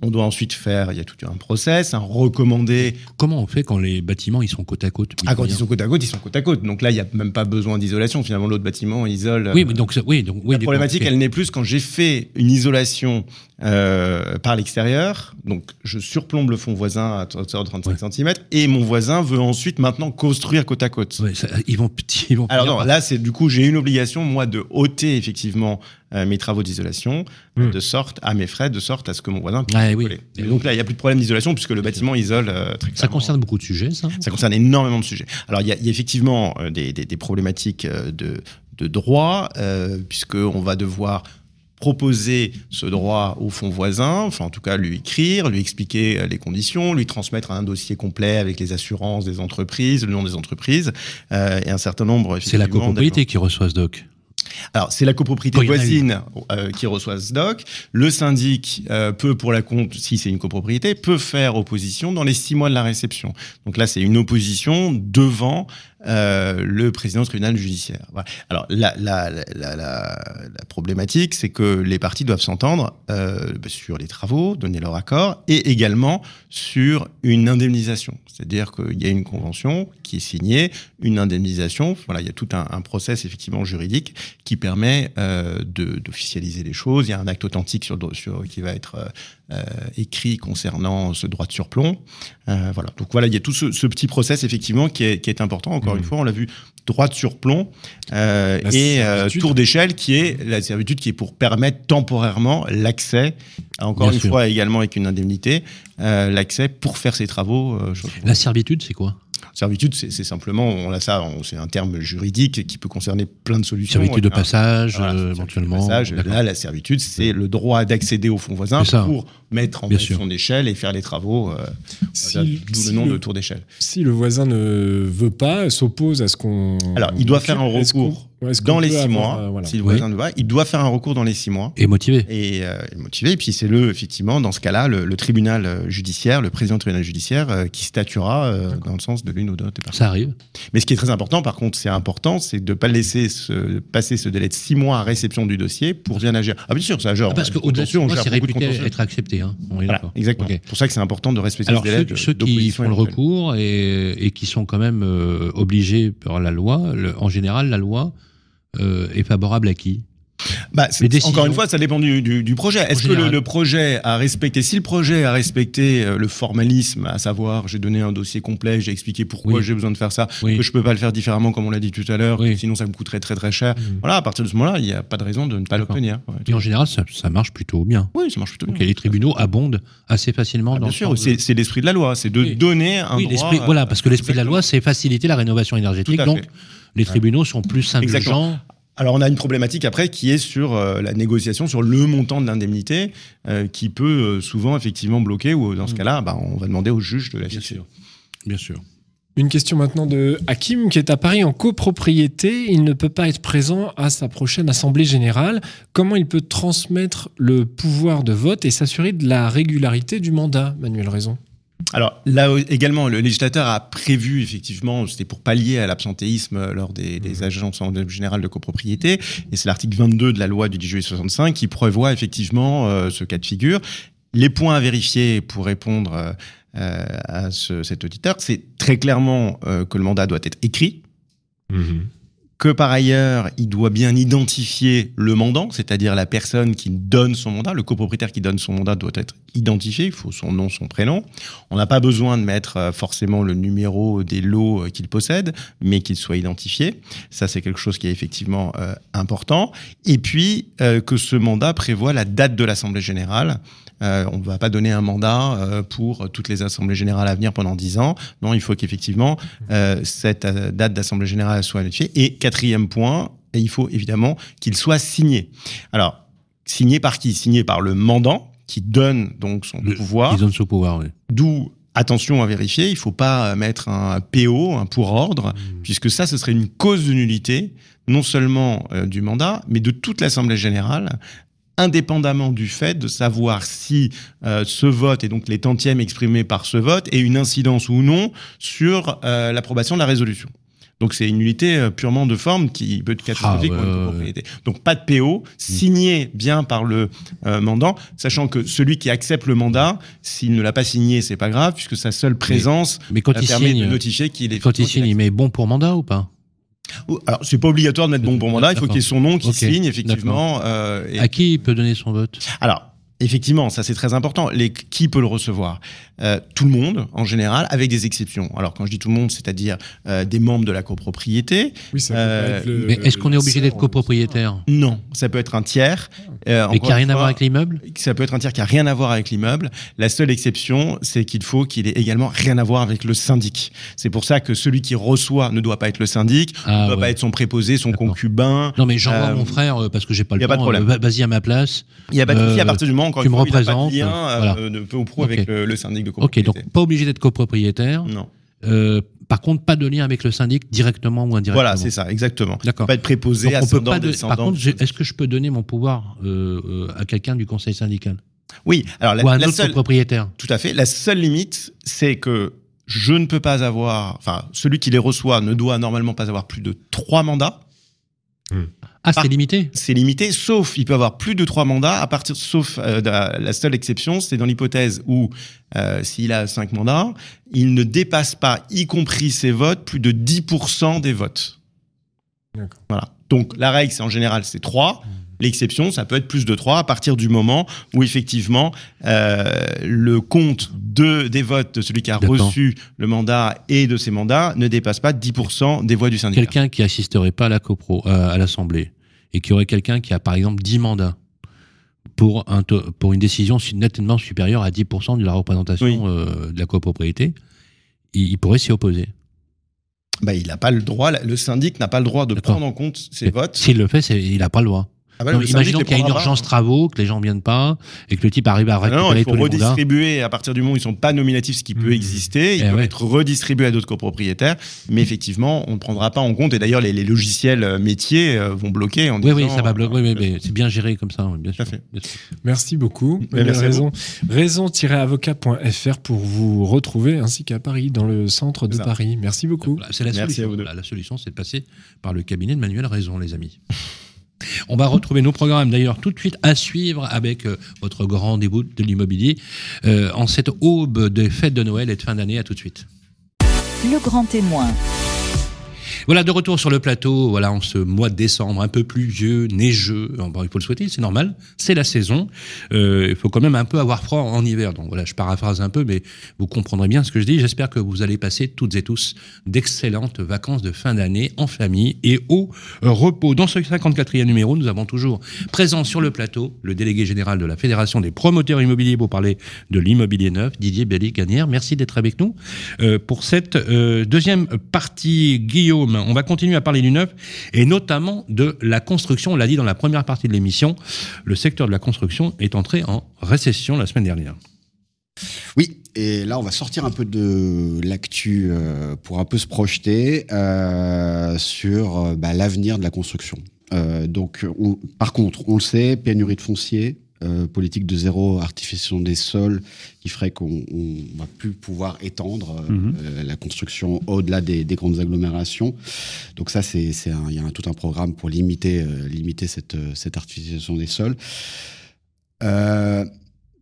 On doit ensuite faire, il y a tout un process, un recommandé. Comment on fait quand les bâtiments ils sont côte à côte Ah, quand ils sont côte à côte, ils sont côte à côte. Donc là, il n'y a même pas besoin d'isolation. Finalement, l'autre bâtiment isole. Oui, mais donc oui, donc oui. la problématique, elle n'est plus quand j'ai fait une isolation euh, par l'extérieur. Donc, je surplombe le fond voisin à hauteur de 35 cm et mon voisin veut ensuite maintenant construire côte à côte. Ouais, ça- ils vont petit, *laughs* ils vont. Alors non, là c'est du coup j'ai une obligation moi de ôter effectivement euh, mes travaux d'isolation Hmm. de sorte à mes frais, de sorte à ce que mon voisin puisse oui. coller. Et donc là, il n'y a plus de problème d'isolation puisque le bâtiment isole euh, très Ça clairement. concerne beaucoup de sujets, ça. Ça concerne énormément de sujets. Alors, il y a, il y a effectivement euh, des, des- des problématiques de, de droit, puisqu'on va devoir proposer ce droit au fonds voisin, enfin en tout cas lui écrire, lui expliquer euh, les conditions, lui transmettre un dossier complet avec les assurances des entreprises, le nom des entreprises euh, et un certain nombre. C'est la copropriété qui reçoit ce doc. alors, c'est la copropriété voisine euh, qui reçoit ce doc. Le syndic euh, peut, pour la compte, si c'est une copropriété, peut faire opposition dans les six mois de la réception. Donc là, c'est une opposition devant euh, le président du tribunal judiciaire. Voilà. Alors, la, la, la, la, problématique, c'est que les parties doivent s'entendre euh, sur les travaux, donner leur accord, et également sur une indemnisation. C'est-à-dire qu'il y a une convention qui est signée, une indemnisation. Voilà, il y a tout un, un process effectivement juridique qui permet euh, d'officialiser les choses. Il y a un acte authentique sur, sur, qui va être euh, écrit concernant ce droit de surplomb. Euh, voilà. Donc voilà, il y a tout ce, ce petit process effectivement qui est, qui est important. Encore une fois, on l'a vu, droit de surplomb euh, et tour d'échelle qui est la servitude qui est pour permettre temporairement l'accès, encore Bien une sûr. fois également avec une indemnité, l'accès pour faire ses travaux. La servitude, c'est quoi? Servitude, c'est simplement, on a ça, c'est un terme juridique qui peut concerner plein de solutions. Servitude de passage, voilà, euh, servitude de éventuellement. passage. Là, la servitude, c'est le droit d'accéder au fonds voisin pour mettre en place son échelle et faire les travaux. euh, Si- D'où si le nom le- de tour d'échelle. Si le voisin ne veut pas, s'oppose à ce qu'on. Alors, il doit faire un recours dans les six mois. euh, voilà. Si le Oui. il doit faire un recours dans les six mois. Et motivé. Et euh, motivé. Et puis c'est le, effectivement, dans ce cas-là, le, le tribunal euh, judiciaire, le président du tribunal judiciaire, euh, qui statuera euh, dans le sens de l'une ou de l'autre. Ça arrive. Mais ce qui est très important, par contre, c'est important, c'est de ne pas laisser se, passer ce délai de six mois à réception du dossier pour bien agir. Ah bien sûr, ça gère. Ah, parce qu'au-delà de on c'est de réputé être accepté. Hein. On est Voilà, d'accord. exactement. C'est pour ça que c'est important de respecter Alors ce délai ceux, de- ceux qui font le recours et, et qui sont quand même euh, obligés par la loi, le- en général, la loi est favorable à qui? Bah, encore une fois, ça dépend du, du- du projet. Est-ce que le, projet a respecté, si le projet a respecté euh, le formalisme, à savoir j'ai donné un dossier complet, j'ai expliqué pourquoi Oui. j'ai besoin de faire ça, Oui. que je peux pas le faire différemment comme on l'a dit tout à l'heure, Oui. sinon ça me coûterait très très cher. Mhm. Voilà, à partir de ce moment-là, il n'y a pas de raison de ne pas l'obtenir. Ouais. Et en général, ça, ça marche plutôt bien. Oui, ça marche plutôt Donc, bien. et les tribunaux abondent assez facilement Ah, dans bien le sûr, de- c'est l'esprit de la loi, c'est de donner un droit. voilà, parce que l'esprit de la loi, c'est faciliter la rénovation énergétique. Donc, les tribunaux sont plus indulgents. Alors on a une problématique après qui est sur euh, la négociation sur le montant de l'indemnité euh, qui peut euh, souvent effectivement bloquer ou dans ce Mm. cas-là bah, on va demander au juge de la Bien fixer. sûr. Bien sûr. Une question maintenant de Hakim qui est à Paris en copropriété. Il ne peut pas être présent à sa prochaine assemblée générale. Comment il peut transmettre le pouvoir de vote et s'assurer de la régularité du mandat, Manuel Raison? Alors là également, le législateur a prévu effectivement, c'était pour pallier à l'absentéisme lors des, des agences en générale de copropriété, et c'est l'article 22 de la loi du 10 juillet 65 qui prévoit effectivement euh, ce cas de figure. Les points à vérifier pour répondre euh, euh, à ce- cet auditeur, c'est très clairement euh, que le mandat doit être écrit, que par ailleurs, il doit bien identifier le mandant, c'est-à-dire la personne qui donne son mandat, le copropriétaire qui donne son mandat doit être identifié, il faut son nom, son prénom. On n'a pas besoin de mettre euh, forcément le numéro des lots euh, qu'il possède, mais qu'il soit identifié. Ça, c'est quelque chose qui est effectivement euh, important. Et puis, que ce mandat prévoit la date de l'Assemblée générale. Euh, on ne va pas donner un mandat euh, pour toutes les assemblées générales à venir pendant 10 ans. Non, il faut qu'effectivement, euh, cette date d'Assemblée générale soit notifiée. Et quatrième point, et il faut évidemment qu'il soit signé. Alors, signé par qui? Signé par le mandant qui donne donc son Le- pouvoir. Ils donnent ce pouvoir, oui. D'où attention à vérifier, il ne faut pas mettre un PO, un pour ordre, puisque ça, ce serait une cause de nullité, non seulement euh, du mandat, mais de toute l'Assemblée générale, indépendamment du fait de savoir si euh, ce vote et donc les tantièmes exprimés par ce vote est une incidence ou non sur euh, l'approbation de la résolution. Donc c'est une nullité euh, purement de forme qui peut être catastrophique Ah, pour une ouais. Donc pas de PO, signé bien par le euh, mandant, sachant que celui qui accepte le mandat, s'il ne l'a pas signé, c'est pas grave, puisque sa seule présence Mais quand il permet signe, de notifier qu'il est. quand il signe, il met bon pour mandat ou pas? Alors, c'est pas obligatoire de mettre bon pour mandat, il faut qu'il y ait son nom qui signe, effectivement. euh, et- À qui il peut donner son vote? Alors, Effectivement, ça c'est très important. Les, qui peut le recevoir? Euh, Tout le monde, en général, avec des exceptions. Alors quand je dis tout le monde, c'est-à-dire euh, des membres de la copropriété. Oui, ça peut Euh, être le- Mais est-ce qu'on est obligé d'être copropriétaire? Non, ça peut être un tiers. Euh, Mais qui n'a rien à voir avec l'immeuble? Ça peut être un tiers qui a rien à voir avec l'immeuble. La seule exception, c'est qu'il faut qu'il ait également rien à voir avec le syndic. C'est pour ça que celui qui reçoit ne doit pas être le syndic, Ah, ne doit ouais. pas être son préposé, son D'accord. concubin. Non, mais j'envoie Euh, mon frère parce que j'ai pas le y a temps. pas de problème. euh, va- Vas-y à ma place. Il n'y a pas de souci Euh, à partir du moment encore tu une me fois, où il représentes, pas de lien euh, euh, voilà. de peu ou prou Ok. avec le, le syndic de Ok, copropriété. donc pas obligé d'être copropriétaire. non. Euh, par contre, pas de lien avec le syndic directement ou indirectement. Voilà, c'est ça, exactement. D'accord. Pas être préposé, Donc, on peut ascendant, pas de- descendant. Par contre, est-ce que je peux donner mon pouvoir euh, euh, à quelqu'un du conseil syndical? Oui, alors la, ou à un la autre seule, copropriétaire? Tout à fait. La seule limite, c'est que je ne peux pas avoir, enfin, celui qui les reçoit ne doit normalement pas avoir plus de trois mandats. Ah, c'est limité C'est limité, sauf il peut avoir plus de trois mandats à partir, sauf euh, la, seule exception, c'est dans l'hypothèse où euh, s'il a cinq mandats, il ne dépasse pas, y compris ses votes, plus de 10% des votes. D'accord. Voilà. Donc la règle, c'est en général, c'est trois. L'exception, ça peut être plus de trois à partir du moment où effectivement euh, le compte de, des votes de celui qui a reçu le mandat et de ses mandats ne dépasse pas 10% des voix du syndicat. Quelqu'un qui assisterait pas à la copro, euh, à l'Assemblée, et qui aurait quelqu'un qui a par exemple 10 mandats pour, un taux- pour une décision nettement supérieure à 10% de la représentation Oui. euh, de la copropriété, il, il pourrait s'y opposer. Bah, il n'a pas le droit, le syndic n'a pas le droit de prendre en compte ses votes. S'il le fait, il n'a pas le droit. Ah bah, Non, imaginons qu'il y a une urgence travaux, que les gens viennent pas, et que le type arrive à Ah non, récupérer il faut tous les mandats. redistribuer à partir du moment où ils sont pas nominatifs, ce qui peut Mmh. exister. Ils Eh peuvent ouais. être redistribués à d'autres copropriétaires, mais effectivement, on ne prendra pas en compte. Et d'ailleurs, les, les logiciels euh, métiers euh, vont bloquer en Oui, oui, disant, ça va bloquer, euh, oui, oui, mais c'est bien géré comme ça, oui, bien Tout à sûr. fait. bien sûr. Merci beaucoup. Merci raison. Raison-avocat.fr pour vous retrouver ainsi qu'à Paris, dans le centre de ça. Paris. Merci beaucoup. C'est la Merci à solution. vous deux. Voilà, la solution, c'est de passer par le cabinet de Manuel Raison, les amis. *laughs* On va retrouver nos programmes d'ailleurs tout de suite à suivre avec euh, votre grand rendez-vous de l'immobilier euh, en cette aube des fêtes de Noël et de fin d'année. À tout de suite. Le grand témoin. Voilà, de retour sur le plateau, voilà, en ce mois de décembre, un peu pluvieux, neigeux, Bon, il faut le souhaiter, c'est normal, c'est la saison. Euh, il faut quand même un peu avoir froid en hiver. Donc voilà, je paraphrase un peu, mais vous comprendrez bien ce que je dis. J'espère que vous allez passer toutes et tous d'excellentes vacances de fin d'année en famille et au repos. Dans ce 54e numéro, nous avons toujours présent sur le plateau le délégué général de la Fédération des promoteurs immobiliers pour parler de l'immobilier neuf, Didier Belly-Gagnère. Merci d'être avec nous euh, pour cette euh, deuxième partie, Guillaume. On va continuer à parler du neuf et notamment de la construction. On l'a dit dans la première partie de l'émission, le secteur de la construction est entré en récession la semaine dernière. Oui, et là, on va sortir un peu de l'actu euh, pour un peu se projeter euh, sur euh, bah, l'avenir de la construction. Donc, on- par contre, on le sait, pénurie de foncier, euh, politique de zéro artificialisation des sols, qui ferait qu'on on va plus pouvoir étendre euh, Mhm. euh, la construction au-delà des, des grandes agglomérations. Donc ça, c'est, c'est un- il y a un- tout un programme pour limiter, euh, limiter cette, cette artificialisation des sols. Euh,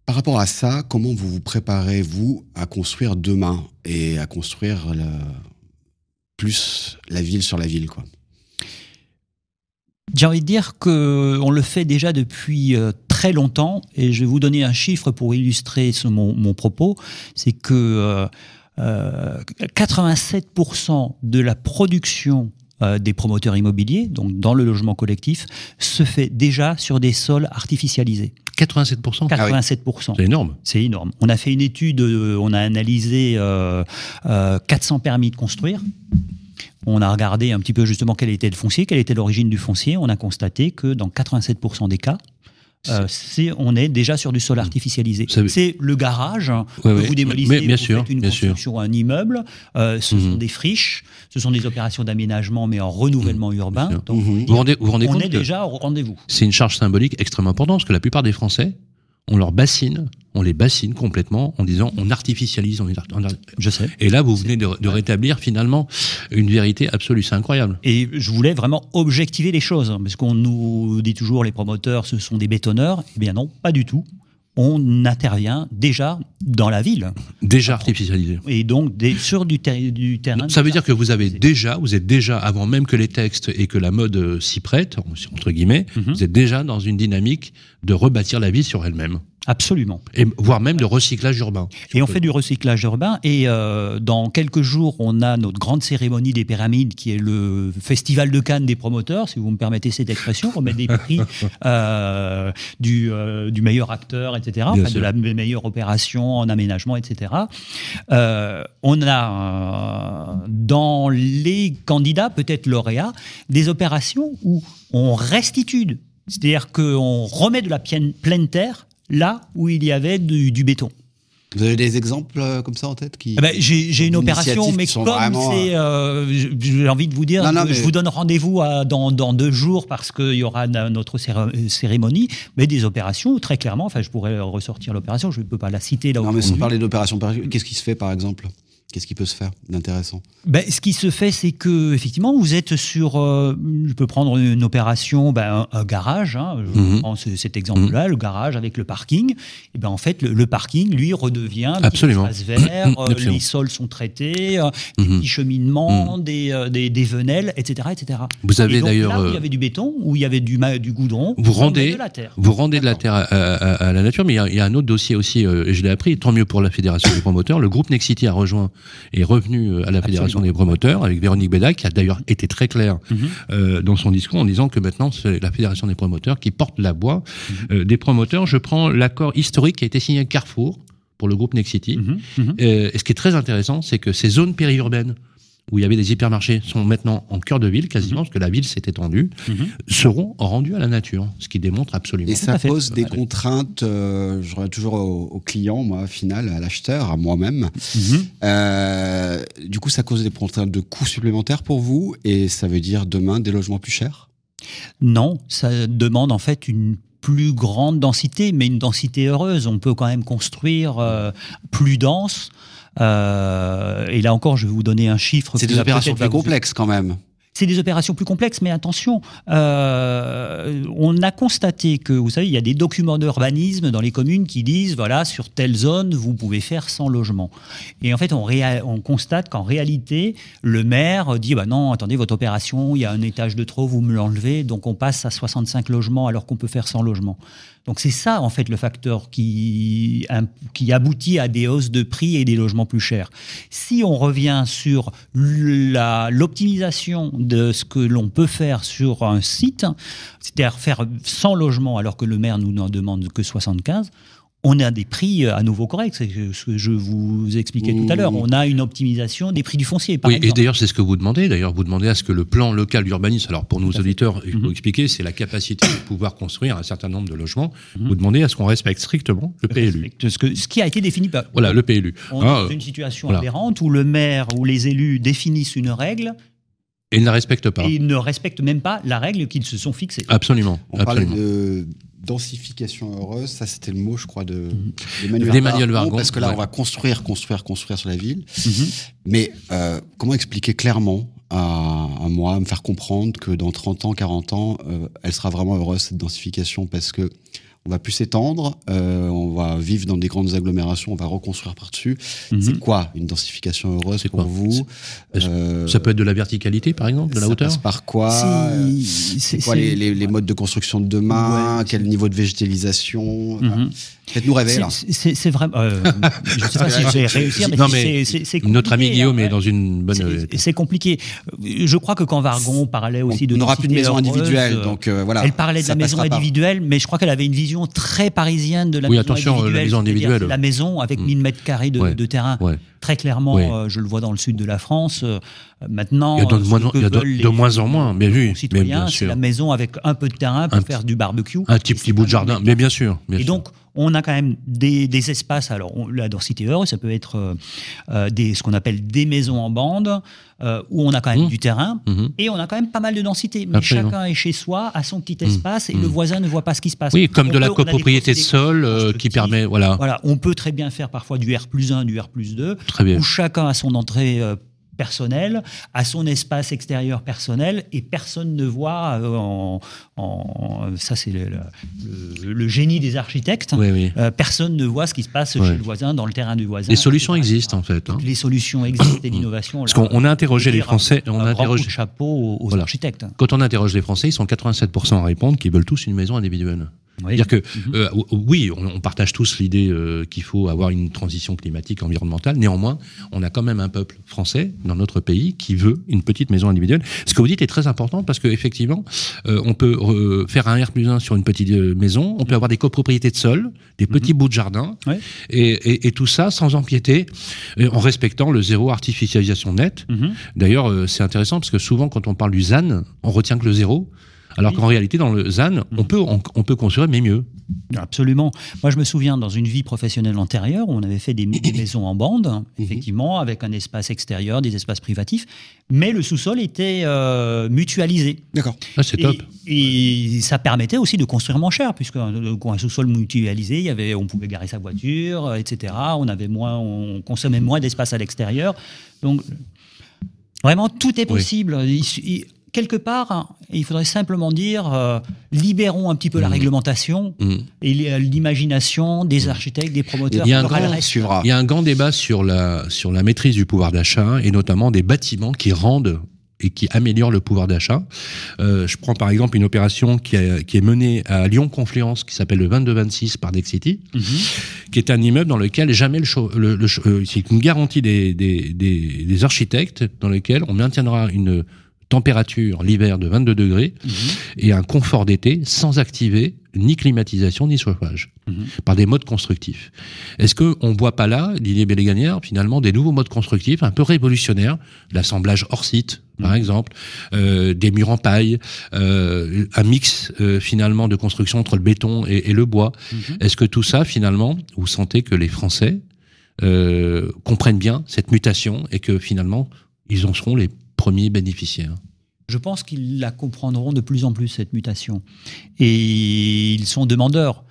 par rapport à ça, comment vous vous préparez, vous, à construire demain et à construire le- plus la ville sur la ville, quoi? J'ai envie de dire qu'on le fait déjà depuis euh, très longtemps, et je vais vous donner un chiffre pour illustrer ce- mon, mon propos, c'est que euh, euh, 87% de la production euh, des promoteurs immobiliers, donc dans le logement collectif, se fait déjà sur des sols artificialisés. 87%, 87%. c'est énorme. C'est énorme. On a fait une étude, euh, on a analysé euh, euh, 400 permis de construire. On a regardé un petit peu justement quel était le foncier, quelle était l'origine du foncier. On a constaté que dans 87% des cas, euh, c'est- on est déjà sur du sol artificialisé. Ça veut- C'est le garage Ouais, que vous démolissez, Mais- bien vous sûr, faites une bien sûr. construction, un immeuble. Euh, ce Mhm. sont des friches, ce sont des opérations d'aménagement, mais en renouvellement urbain. sûr. Donc. Vous vous rendez, vous rendez on compte est déjà au rendez-vous. c'est une charge symbolique extrêmement importante parce que la plupart des Français, on leur bassine, on les bassine complètement en disant on artificialise, on, on- Je sais. et là vous venez de, de rétablir finalement une vérité absolue, c'est incroyable. Et je voulais vraiment objectiver les choses, hein, parce qu'on nous dit toujours les promoteurs, ce sont des bétonneurs. Eh bien non, pas du tout. On intervient déjà dans la ville, Déjà artificialisé. et donc des- sur du, ter- du terrain. Ça veut dire que vous avez déjà, vous êtes déjà, avant même que les textes et que la mode euh, s'y prête, entre guillemets, Mhm. vous êtes déjà dans une dynamique de rebâtir la ville sur elle-même. Absolument. Et voire même de recyclage urbain. Et on fait du recyclage urbain. Et euh, dans quelques jours, on a notre grande cérémonie des pyramides, qui est le festival de Cannes des promoteurs, si vous me permettez cette expression. On met des prix *laughs* euh, du, euh, du, meilleur acteur, etc. Enfin, de la meilleure opération en aménagement, etc. On a dans les candidats, peut-être lauréats, des opérations où on restitue, c'est-à-dire qu'on remet de la pleine terre là où il y avait du, béton. Vous avez des exemples euh, comme ça en tête qui eh ben, J'ai une opération, mais comme c'est, euh, euh, j'ai envie de vous dire, je vous donne rendez-vous dans, dans, deux jours parce qu'il y aura notre cérémonie, mais des opérations, très clairement, enfin je pourrais ressortir l'opération, je ne peux pas la citer là. Non, mais sans parler d'opération, qu'est-ce qui se fait par exemple? Qu'est-ce qui peut se faire d'intéressant? Ben, Ce qui se fait, c'est que effectivement, vous êtes sur. Euh, je peux prendre une opération, ben, un, garage. Hein, je mhm. prends cet exemple-là, mhm. le garage avec le parking. Et ben en fait, le, parking, lui, redevient Absolument. espace vert. Euh, les sols sont traités, euh, des mhm. petits cheminements, des, des, des, venelles, etc., etc. Vous avez d'ailleurs. Là où il y avait du béton, où il y avait du, du goudron, vous rendez de la terre. Vous rendez de la terre à, la nature, mais il y, a, un autre dossier aussi, et je l'ai appris. Tant mieux pour la fédération des promoteurs. Le groupe Nexity a rejoint est revenu euh, à la Fédération des promoteurs avec Véronique Bédac, qui a d'ailleurs été très claire mhm. euh, dans son discours en disant que maintenant c'est la Fédération des promoteurs qui porte la voix mhm. euh, des promoteurs. Je prends l'accord historique qui a été signé avec Carrefour pour le groupe Nexity. Mhm. et ce qui est très intéressant, c'est que ces zones périurbaines où il y avait des hypermarchés sont maintenant en cœur de ville, quasiment, parce que la ville s'est étendue, mhm. seront rendus à la nature, ce qui démontre absolument. Et ça pose des contraintes, euh, je reviens toujours au, client, moi, au final, à l'acheteur, à moi-même. Mhm. Euh, du coup, ça cause des contraintes de coûts supplémentaires pour vous, et ça veut dire demain des logements plus chers? Non, ça demande en fait une plus grande densité, mais une densité heureuse. On peut quand même construire euh, plus dense. Euh, et là encore, je vais vous donner un chiffre. C'est des opérations plus complexes quand même. C'est des opérations plus complexes, mais attention, euh, on a constaté que, vous savez, il y a des documents d'urbanisme dans les communes qui disent, voilà, sur telle zone, vous pouvez faire 100 logements. Et en fait, on, on constate qu'en réalité, le maire dit, bah non, attendez, votre opération, il y a un étage de trop, vous me l'enlevez, donc on passe à 65 logements alors qu'on peut faire 100 logements. Donc c'est ça, en fait, le facteur qui, qui aboutit à des hausses de prix et des logements plus chers. Si on revient sur l'optimisation de ce que l'on peut faire sur un site, c'est-à-dire faire 100 logements alors que le maire nous n'en demande que 75, on a des prix euh, à nouveau corrects. C'est ce que je vous expliquais tout à l'heure. On a une optimisation des prix du foncier. oui, et d'ailleurs, c'est ce que vous demandez. D'ailleurs, vous demandez à ce que le plan local d'urbanisme, alors pour nos auditeurs, il faut mmh. expliquer, c'est la capacité de pouvoir construire un certain nombre de logements. Mmh. Vous demandez à ce qu'on respecte strictement le PLU. Ce, que, ce qui a été défini par. Voilà, le PLU. On est ah, dans une situation aberrante où le maire ou les élus définissent une règle et ils ne la respectent pas. Et ils ne respectent même pas la règle qu'ils se sont fixée. Absolument. On absolument. parlait de densification heureuse, ça c'était le mot, je crois, de d'Emmanuel Vargon. Parce que là, on va construire, construire, construire sur la ville. Mhm. Mais euh, comment expliquer clairement à, moi, à me faire comprendre que dans 30 ans, 40 ans, euh, elle sera vraiment heureuse, cette densification? Parce que on va plus s'étendre, euh, on va vivre dans des grandes agglomérations, on va reconstruire par-dessus. Mhm. C'est quoi une densification heureuse pour vous euh, Ça peut être de la verticalité, par exemple, de la hauteur passe par quoi C'est quoi les, modes de construction de demain Quel niveau de végétalisation mhm. Faites-nous rêver là. C'est vraiment. Euh, je ne sais pas si je vais réussir, *laughs* mais, c'est compliqué. Notre ami Guillaume est dans une bonne. C'est compliqué. Je crois que quand Vargon parlait aussi de. On n'aura plus de maison individuelle, donc voilà. Elle parlait de la maison individuelle, mais je crois qu'elle avait une vision très parisienne de la oui, maison attention, individuelle. La maison individuelle. La maison avec 1000 mm. mètres carrés de, terrain. Très clairement, euh, je le vois dans le sud de la France. Euh, maintenant, il y a de, moins, il y a de, moins en moins, bien vu. C'est la maison avec un peu de terrain pour faire du barbecue. Un petit, petit bout de jardin, mais bien sûr. et donc, on a quand même des, espaces. Alors, la densité heureuse, ça peut être euh, euh, des, ce qu'on appelle des maisons en bande, euh, où on a quand même mmh. du terrain mmh. et on a quand même pas mal de densité. Mais chacun est chez soi, à son petit mmh. espace, et le voisin ne voit pas ce qui se passe. Oui, comme de la copropriété de sol qui permet. Voilà. voilà. On peut très bien faire parfois du R plus 1, du R plus 2, où chacun a son entrée personnel, à son espace extérieur personnel, et personne ne voit, euh, en, ça c'est le, génie des architectes, euh, personne ne voit ce qui se passe chez le voisin, dans le terrain du voisin. Les solutions existent en fait. Hein. Les solutions existent et *coughs* l'innovation. Parce qu'on a interrogé les Français, on a interrogé chapeau aux, architectes. Quand on interroge les Français, ils sont 87% à répondre qu'ils veulent tous une maison individuelle. Oui. C'est-à-dire que Mhm. euh, oui, on, on partage tous l'idée euh, qu'il faut avoir une transition climatique environnementale. Néanmoins, on a quand même un peuple français dans notre pays qui veut une petite maison individuelle. Ce que vous dites est très important parce qu'effectivement, on peut euh, faire un R plus 1 sur une petite euh, maison, on peut avoir des copropriétés de sol, des petits bouts de jardin, Ouais. et, et- et tout ça sans empiéter, euh, en respectant le zéro artificialisation nette. Mhm. D'ailleurs, euh, c'est intéressant parce que souvent, quand on parle du ZAN, on retient que le zéro. Alors Oui. qu'en réalité, dans le ZAN, on peut, on, on peut construire, mais mieux. Absolument. Moi, je me souviens dans une vie professionnelle antérieure, on avait fait des, des *coughs* maisons en bande, effectivement, avec un espace extérieur, des espaces privatifs, mais le sous-sol était euh, mutualisé. D'accord. Ah, c'est top. Et, ça permettait aussi de construire moins cher, puisque un, un sous-sol mutualisé, il y avait, on pouvait garer sa voiture, euh, etc. On avait moins, on consommait moins d'espace à l'extérieur. Donc, vraiment, tout est possible. Il su- il- quelque part, il faudrait simplement dire, euh, libérons un petit peu la Mhm. réglementation Mm. et l'imagination des architectes, des promoteurs. Il y a un grand. Il y a un grand débat sur la, sur la maîtrise du pouvoir d'achat et notamment des bâtiments qui rendent et qui améliorent le pouvoir d'achat. Euh, je prends par exemple une opération qui, a- qui est menée à Lyon-Confluence qui s'appelle le 2226 par Dexity, Mhm. qui est un immeuble dans lequel jamais le, le- euh, c'est une garantie des, des, des, des architectes dans lequel on maintiendra une température l'hiver de 22 degrés Mhm. et un confort d'été sans activer ni climatisation ni chauffage Mhm. par des modes constructifs. Est-ce qu'on ne voit pas là, l'idée Béléganière, finalement, des nouveaux modes constructifs un peu révolutionnaires, l'assemblage hors site, par exemple, euh, des murs en paille, euh, un mix euh, finalement de construction entre le béton et, et le bois. Mhm. Est-ce que tout ça, finalement, vous sentez que les Français euh, comprennent bien cette mutation et que finalement, ils en seront les premiers bénéficiaires Je pense qu'ils la comprendront de plus en plus, cette mutation. Et ils sont demandeurs.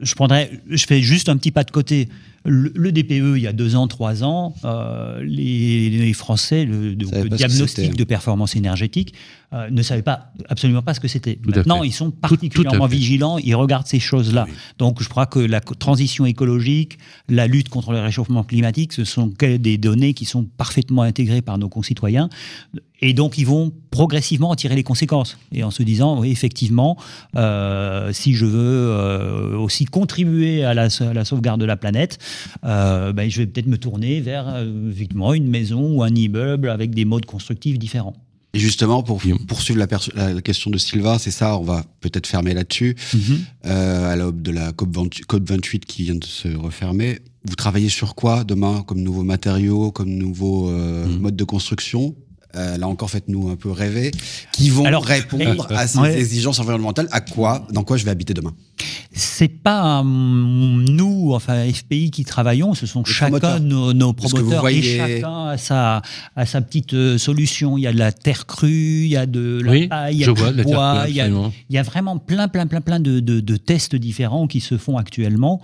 Je, prendrais, je fais juste un petit pas de côté. Le, le DPE, il y a deux ans, trois ans, euh, les, les Français, le, donc, diagnostic c'était. de performance énergétique, euh, ne savaient pas, absolument pas ce que c'était. Maintenant, ils sont tout particulièrement vigilants, ils regardent ces choses-là. Oui. Donc, je crois que la transition écologique, la lutte contre le réchauffement climatique, ce sont des données qui sont parfaitement intégrées par nos concitoyens. Et donc, ils vont progressivement en tirer les conséquences. Et en se disant, oui, effectivement, euh, si je veux euh, aussi contribuer à la, à la sauvegarde de la planète, euh, ben, je vais peut-être me tourner vers effectivement une maison ou un immeuble avec des modes constructifs différents. Et justement, pour poursuivre la, la- la question de Sylvain, c'est ça, on va peut-être fermer là-dessus. Euh, à l'aube de la COP 28, COP 28 qui vient de se refermer, vous travaillez sur quoi demain comme nouveaux matériaux, comme nouveaux euh, Mhm. modes de construction? Euh, Là encore, faites-nous un peu rêver. Qui vont Alors, répondre à ces ouais. exigences environnementales? À quoi Dans quoi je vais habiter demain? C'est pas hum, nous, enfin FPI, qui travaillons, ce sont Les chacun nos, nos Parce que vous promoteurs voyez- et chacun a sa, a sa petite euh, solution. Il y a de la terre crue, il y a de la Oui, paille, il y a du bois, crue, il y a, absolument. il y a vraiment plein, plein, plein, plein de, de- de tests différents qui se font actuellement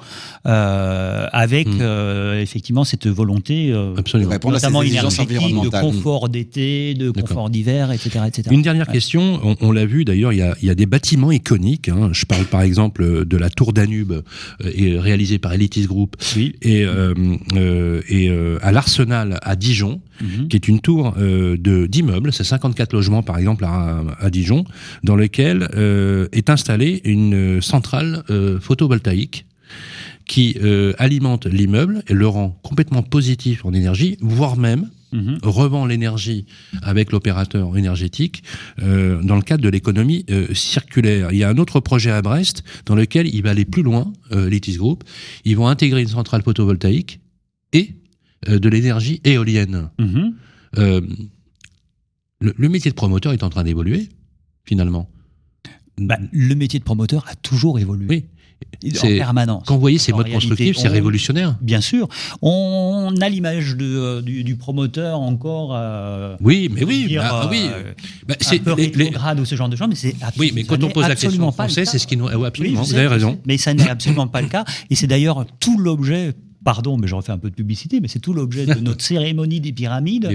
euh, avec Mm. euh, effectivement cette volonté, euh, Absolument. Répondre à ces notamment énergétique, de confort d'été, de confort d'hiver, etc., etc. Une dernière Ouais. question, on, on l'a vu d'ailleurs, il y a, il y a des bâtiments iconiques. hein. Je parle par exemple de la tour Danube, euh, et réalisée par Elitis Group, Oui. et, euh, euh, et euh, à l'Arsenal à Dijon, Mhm. qui est une tour euh, de d'immeubles, c'est 54 logements par exemple à, à Dijon, dans lequel euh, est installée une euh, centrale euh, photovoltaïque qui euh, alimente l'immeuble et le rend complètement positif en énergie, voire même Mhm. revend l'énergie avec l'opérateur énergétique euh, dans le cadre de l'économie euh, circulaire. Il y a un autre projet à Brest dans lequel il va aller plus loin, euh, Litis Group. Ils vont intégrer une centrale photovoltaïque et euh, de l'énergie éolienne. Mhm. Le, le métier de promoteur est en train d'évoluer, finalement. Bah, le métier de promoteur a toujours évolué. Oui. En C'est- permanence. Quand vous voyez ces modes réalité, constructifs, c'est on- révolutionnaire. Bien sûr. On a l'image euh, du, du promoteur encore. euh, Oui, mais oui, dire, bah, euh, oui. Bah, un c'est peu les- les- rétrograde ou ce genre de choses, mais c'est Oui, mais quand on pose la question absolument en pas français, c'est ce qui nous. ouais, absolument, Oui, vous avez raison. Mais ça n'est absolument pas le cas. Et c'est d'ailleurs tout l'objet, pardon, mais je refais un peu de publicité, mais c'est tout l'objet de *laughs* notre cérémonie des pyramides.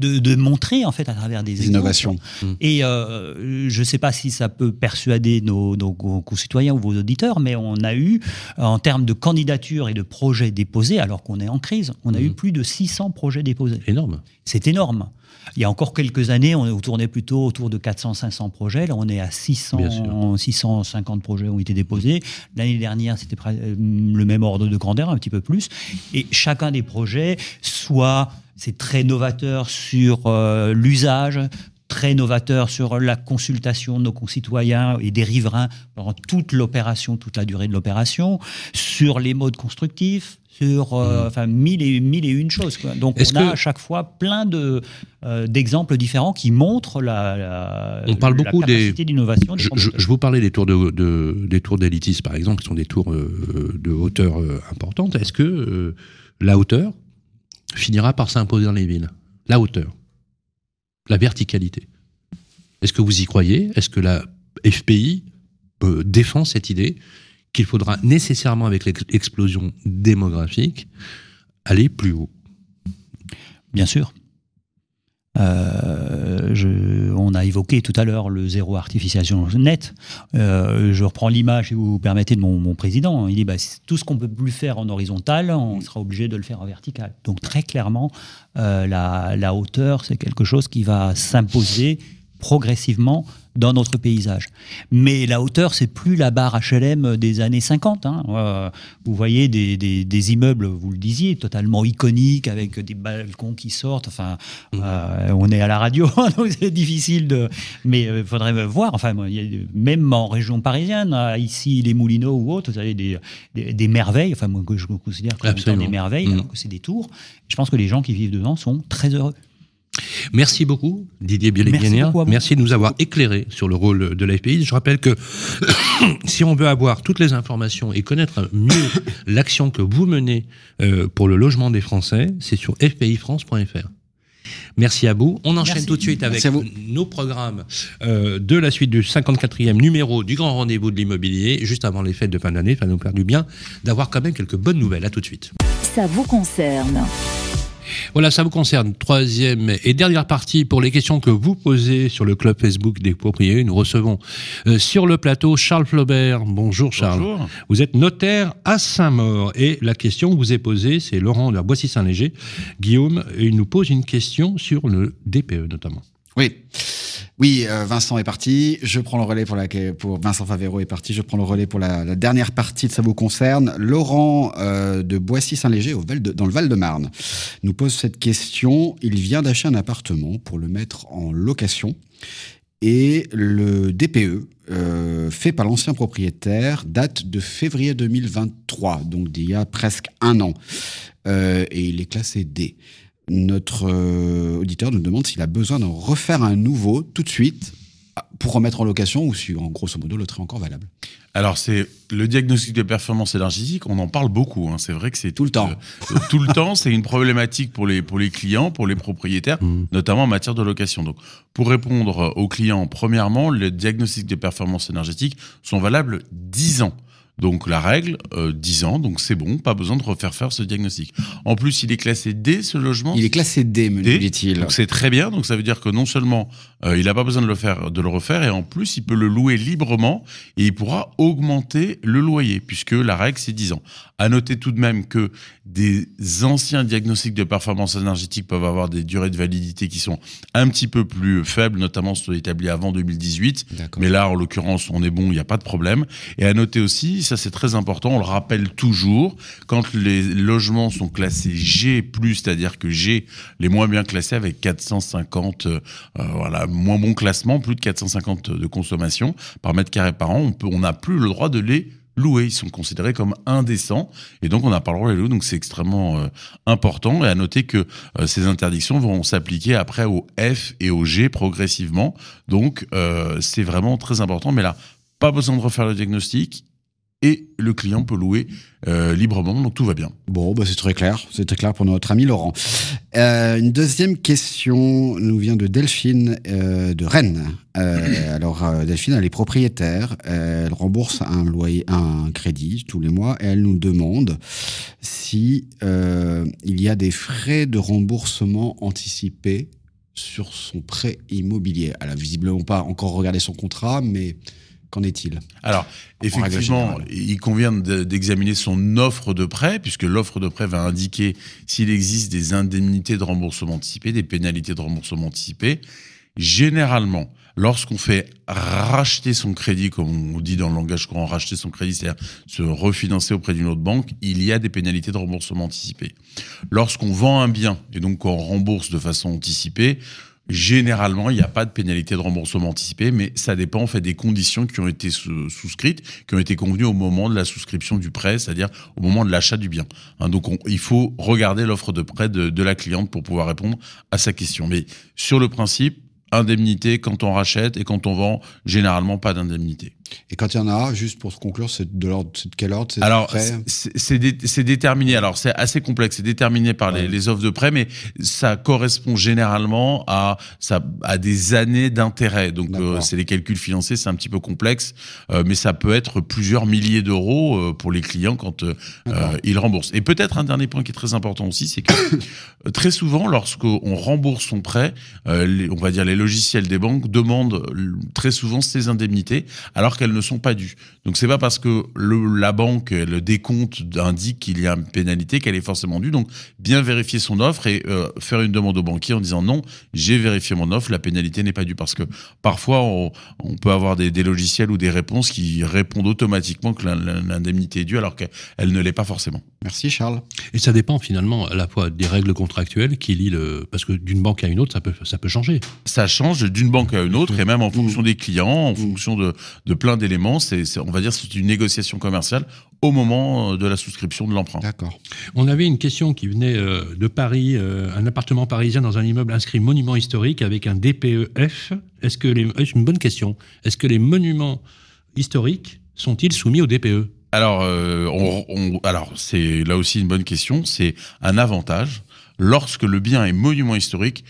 De, de montrer en fait à travers des, innovations. Et euh, je ne sais pas si ça peut persuader nos, nos concitoyens ou vos auditeurs, mais on a eu, en termes de candidatures et de projets déposés, alors qu'on est en crise, on a eu plus de 600 projets déposés. Énorme. C'est énorme. Il y a encore quelques années, on tournait plutôt autour de 400-500 projets. Là, on est à 600, 650 projets ont été déposés. L'année dernière, c'était euh, le même ordre de grandeur, un petit peu plus. Et chacun des projets, soit c'est très novateur sur euh, l'usage, très novateur sur la consultation de nos concitoyens et des riverains pendant toute l'opération, toute la durée de l'opération, sur les modes constructifs, sur euh, mmh. enfin mille et mille et une choses. Donc on a à chaque fois plein de euh, d'exemples différents qui montrent la, on parle beaucoup capacité d'innovation. Je, je, vous parlais des tours de, des tours d'élitisme par exemple, qui sont des tours euh, de hauteur importante. Est-ce que la hauteur finira par s'imposer dans les villes? La hauteur la verticalité. Est-ce que vous y croyez? Est-ce que la FPI défend cette idée? Qu'il faudra nécessairement, avec l'explosion démographique, aller plus haut Bien sûr. Euh, on a évoqué tout à l'heure le zéro artificialisation net. Euh, je reprends l'image, si vous permettez, de mon, président. Il dit bah, tout ce qu'on peut plus faire en horizontal, on sera obligé de le faire en vertical. Donc très clairement, euh, la, hauteur, c'est quelque chose qui va s'imposer progressivement dans notre paysage. Mais la hauteur, c'est plus la barre HLM des années 50. Hein. Euh, vous voyez des, immeubles, vous le disiez, totalement iconiques, avec des balcons qui sortent. Enfin, mmh. euh, on est à la radio, *laughs* donc c'est difficile de... Mais il euh, faudrait voir, enfin, même en région parisienne, ici, les Moulineaux ou autres, vous avez des, des, merveilles, enfin, moi, que je considère comme des merveilles, mmh. que c'est des tours. Je pense que les gens qui vivent dedans sont très heureux. Merci beaucoup, Didier Bieléguénia. Merci, Merci, de nous avoir éclairé sur le rôle de l'FPI. Je rappelle que *coughs* si on veut avoir toutes les informations et connaître mieux *coughs* l'action que vous menez euh, pour le logement des Français, c'est sur fpifrance.fr. Merci à vous. On enchaîne tout de suite avec nos programmes euh, de la suite du 54e numéro du Grand Rendez-vous de l'immobilier, juste avant les fêtes de fin d'année. Ça nous faire du bien d'avoir quand même quelques bonnes nouvelles. À tout de suite. Ça vous concerne. Voilà, ça vous concerne. Troisième et dernière partie pour les questions que vous posez sur le club Facebook des propriétaires. Nous recevons euh, sur le plateau Charles Flaubert. Bonjour Charles. Bonjour. Vous êtes notaire à Saint-Maur et la question que vous est posée, c'est Laurent de la Boissy-Saint-Léger. Guillaume, il nous pose une question sur le DPE notamment. Oui. Oui, euh, Vincent est parti. Je prends le relais pour la Vincent Favero est parti. Je prends le relais pour la, dernière partie de ça vous concerne. Laurent euh, de Boissy-Saint-Léger dans le Val-de-Marne nous pose cette question. Il vient d'acheter un appartement pour le mettre en location et le DPE euh, fait par l'ancien propriétaire date de février 2023, donc d'il y a presque un an, et il est classé D notre euh, auditeur nous demande s'il a besoin d'en refaire un nouveau tout de suite pour remettre en location ou si, en grosso modo, le trait est encore valable. Alors, c'est le diagnostic de performance énergétique, on en parle beaucoup. Hein. C'est vrai que c'est tout le temps. Euh, tout le *laughs* temps, c'est une problématique pour les, pour les clients, pour les propriétaires, mmh. notamment en matière de location. Donc, pour répondre aux clients, premièrement, les diagnostics de performance énergétique sont valables 10 ans. Donc la règle, 10 euh, ans, donc c'est bon, pas besoin de refaire faire ce diagnostic. En plus, il est classé D, ce logement. Il est classé D, me dit-il. Donc c'est très bien, donc ça veut dire que non seulement euh, il n'a pas besoin de le, faire, de le refaire, et en plus, il peut le louer librement, et il pourra augmenter le loyer, puisque la règle, c'est 10 ans. À noter tout de même que des anciens diagnostics de performance énergétique peuvent avoir des durées de validité qui sont un petit peu plus faibles, notamment ceux établis avant 2018. Mais là, en l'occurrence, on est bon, il n'y a pas de problème. Et à noter aussi, ça c'est très important, on le rappelle toujours, quand les logements sont classés G+, c'est-à-dire que G, les moins bien classés avec 450, euh, voilà, moins bon classement, plus de 450 de consommation par mètre carré par an, on peut, n'a plus le droit de les loués. Ils sont considérés comme indécents et donc on n'a pas le droit de les louer. Donc c'est extrêmement euh, important et à noter que euh, ces interdictions vont s'appliquer après au F et au G progressivement. Donc euh, c'est vraiment très important. Mais là, pas besoin de refaire le diagnostic et le client peut louer euh, librement, donc tout va bien. Bon, bah c'est très clair, c'est très clair pour notre ami Laurent. Euh, une deuxième question nous vient de Delphine euh, de Rennes. alors Delphine, elle est propriétaire, elle rembourse un loyer, un crédit tous les mois, et elle nous demande si il y a des frais de remboursement anticipés sur son prêt immobilier. Elle a visiblement pas encore regardé son contrat, mais qu'en est-il Alors, effectivement, il convient de- d'examiner son offre de prêt, puisque l'offre de prêt va indiquer s'il existe des indemnités de remboursement anticipé, des pénalités de remboursement anticipé. Généralement, lorsqu'on fait racheter son crédit, comme on dit dans le langage courant, racheter son crédit, c'est-à-dire se refinancer auprès d'une autre banque, il y a des pénalités de remboursement anticipé. Lorsqu'on vend un bien et donc qu'on rembourse de façon anticipée, Généralement, il n'y a pas de pénalité de remboursement anticipé, mais ça dépend en fait des conditions qui ont été sous- souscrites, qui ont été convenues au moment de la souscription du prêt, c'est-à-dire au moment de l'achat du bien. Hein, donc, on- il faut regarder l'offre de prêt de, de la cliente pour pouvoir répondre à sa question. Mais sur le principe, indemnité quand on rachète et quand on vend, généralement pas d'indemnité. Et quand il y en a, juste pour se conclure, c'est de l'ordre, de quel ordre c'est Alors, c'est dé- déterminé. Alors, c'est assez complexe. C'est déterminé par les, Ouais. les offres de prêt, mais ça correspond généralement à, ça, à des années d'intérêt. Donc, euh, c'est les calculs financiers, c'est un petit peu complexe, euh, mais ça peut être plusieurs milliers d'euros euh, pour les clients quand ils remboursent. Et peut-être un dernier point qui est très important aussi, c'est que *coughs* très souvent, lorsqu'on rembourse son prêt, les- on va dire les logiciels des banques demandent très souvent ces indemnités, alors qu'elles ne sont pas dues. Donc c'est pas parce que le, la banque, le décompte indique qu'il y a une pénalité qu'elle est forcément due. Donc bien vérifier son offre et euh, faire une demande au banquier en disant non, j'ai vérifié mon offre, la pénalité n'est pas due. Parce que parfois on, on peut avoir des, des logiciels ou des réponses qui répondent automatiquement que l'indemnité est due alors qu'elle ne l'est pas forcément. Merci Charles. Et ça dépend finalement à la fois des règles contractuelles qui lient le. Parce que d'une banque à une autre, ça peut, ça peut changer. ça change d'une banque à une autre et même en fonction des clients, en fonction de, de plein d'éléments. C'est, on va dire, c'est une négociation commerciale au moment euh, de la souscription de l'emprunt. D'accord. On avait une question qui venait euh, de Paris, euh, un appartement parisien dans un immeuble inscrit monument historique avec un DPEF. Est-ce que les. C'est une bonne question. Est-ce que les monuments historiques sont-ils soumis au DPE Alors, euh, on, on- alors c'est là aussi une bonne question. C'est un avantage lorsque le bien est monument historique.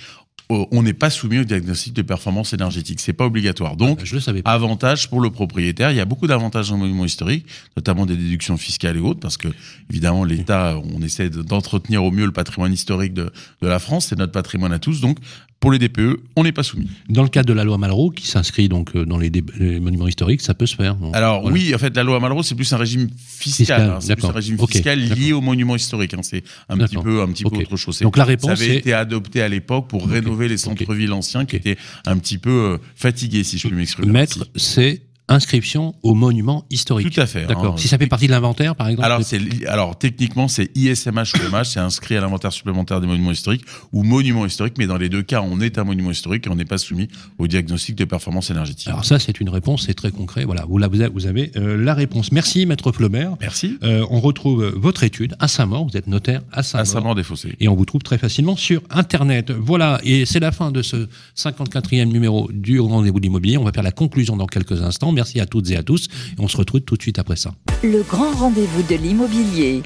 Euh, On n'est pas soumis au diagnostic de performance énergétique. C'est pas obligatoire. Donc, Je le savais pas. Avantage pour le propriétaire. Il y a beaucoup d'avantages dans le monument historique, notamment des déductions fiscales et autres, parce que évidemment l'État, on essaie de- d'entretenir au mieux le patrimoine historique de, de la France, c'est notre patrimoine à tous. Donc pour les DPE, on n'est pas soumis. Dans le cadre de la loi Malraux, qui s'inscrit donc euh, dans les, monuments historiques, ça peut se faire. Alors Voilà. oui, en fait, la loi Malraux, c'est plus un régime fiscal. Fiscal, hein. c'est plus un régime fiscal lié d'accord. au monument historique. hein. C'est un petit peu, un petit peu autre chose. Donc la Ça réponse avait est été adopté à l'époque pour rénover les centres-villes anciens qui étaient un petit peu euh, fatigués, si je puis m'exprimer. Maître, c'est inscription au monument historique. Tout à fait. D'accord. hein. Si ça fait partie de l'inventaire, par exemple. Alors, c'est, alors techniquement, c'est ISMH c'est inscrit à l'inventaire supplémentaire des monuments historiques ou monument historique, mais dans les deux cas, on est un monument historique et on n'est pas soumis au diagnostic de performance énergétique. Alors ça, c'est une réponse, c'est très concret. Voilà, vous, la- vous avez, vous avez, euh, la réponse. Merci, Maître Flaubert. Merci. Euh, on retrouve votre étude à Saint-Maur. Vous êtes notaire à À Saint-Maur. Saint-Maur des Fossés. Et on vous trouve très facilement sur Internet. Voilà, et c'est la fin de ce 54e numéro du Rendez-vous de l'immobilier. On va faire la conclusion dans quelques instants. Merci à toutes et à tous. Et on se retrouve tout de suite après ça. Le grand rendez-vous de l'immobilier.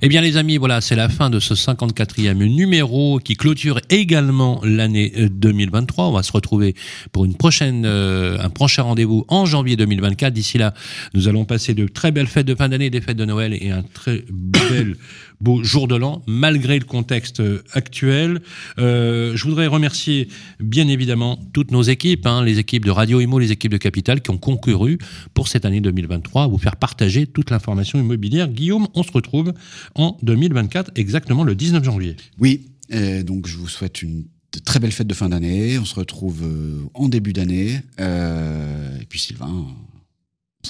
Eh bien, les amis, voilà, c'est la fin de ce 54e numéro qui clôture également l'année euh, 2023. On va se retrouver pour une prochaine, euh, un prochain rendez-vous en janvier 2024. D'ici là, nous allons passer de très belles fêtes de fin d'année, des fêtes de Noël et un très *coughs* bel beau jour de l'an, malgré le contexte euh, actuel. Euh, je voudrais remercier, bien évidemment, toutes nos équipes, hein, les équipes de Radio Imo, les équipes de Capital, qui ont concouru pour cette année 2023 à vous faire partager toute l'information immobilière. Guillaume, on se retrouve en 2024, exactement le 19 janvier. Oui, et donc je vous souhaite une très belle fête de fin d'année. On se retrouve euh, en début d'année. Euh, et puis Sylvain,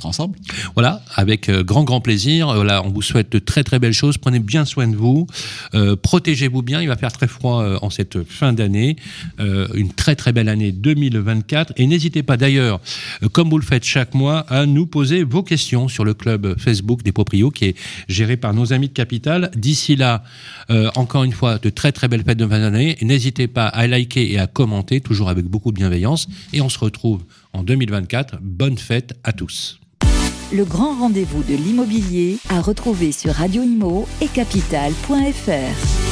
ensemble. Voilà, avec euh, grand grand plaisir. Euh, Voilà, on vous souhaite de très très belles choses. Prenez bien soin de vous, Euh, protégez-vous bien. Il va faire très froid euh, en cette fin d'année. Euh, une très très belle année 2024. Et n'hésitez pas d'ailleurs, euh, comme vous le faites chaque mois, à nous poser vos questions sur le club Facebook des proprios qui est géré par nos amis de Capital. D'ici là, euh, encore une fois, de très très belles fêtes de fin d'année. N'hésitez pas à liker et à commenter, toujours avec beaucoup de bienveillance. Et on se retrouve en 2024. Bonne fête à tous. Le grand rendez-vous de l'immobilier à retrouver sur Radio Imo et capital.fr.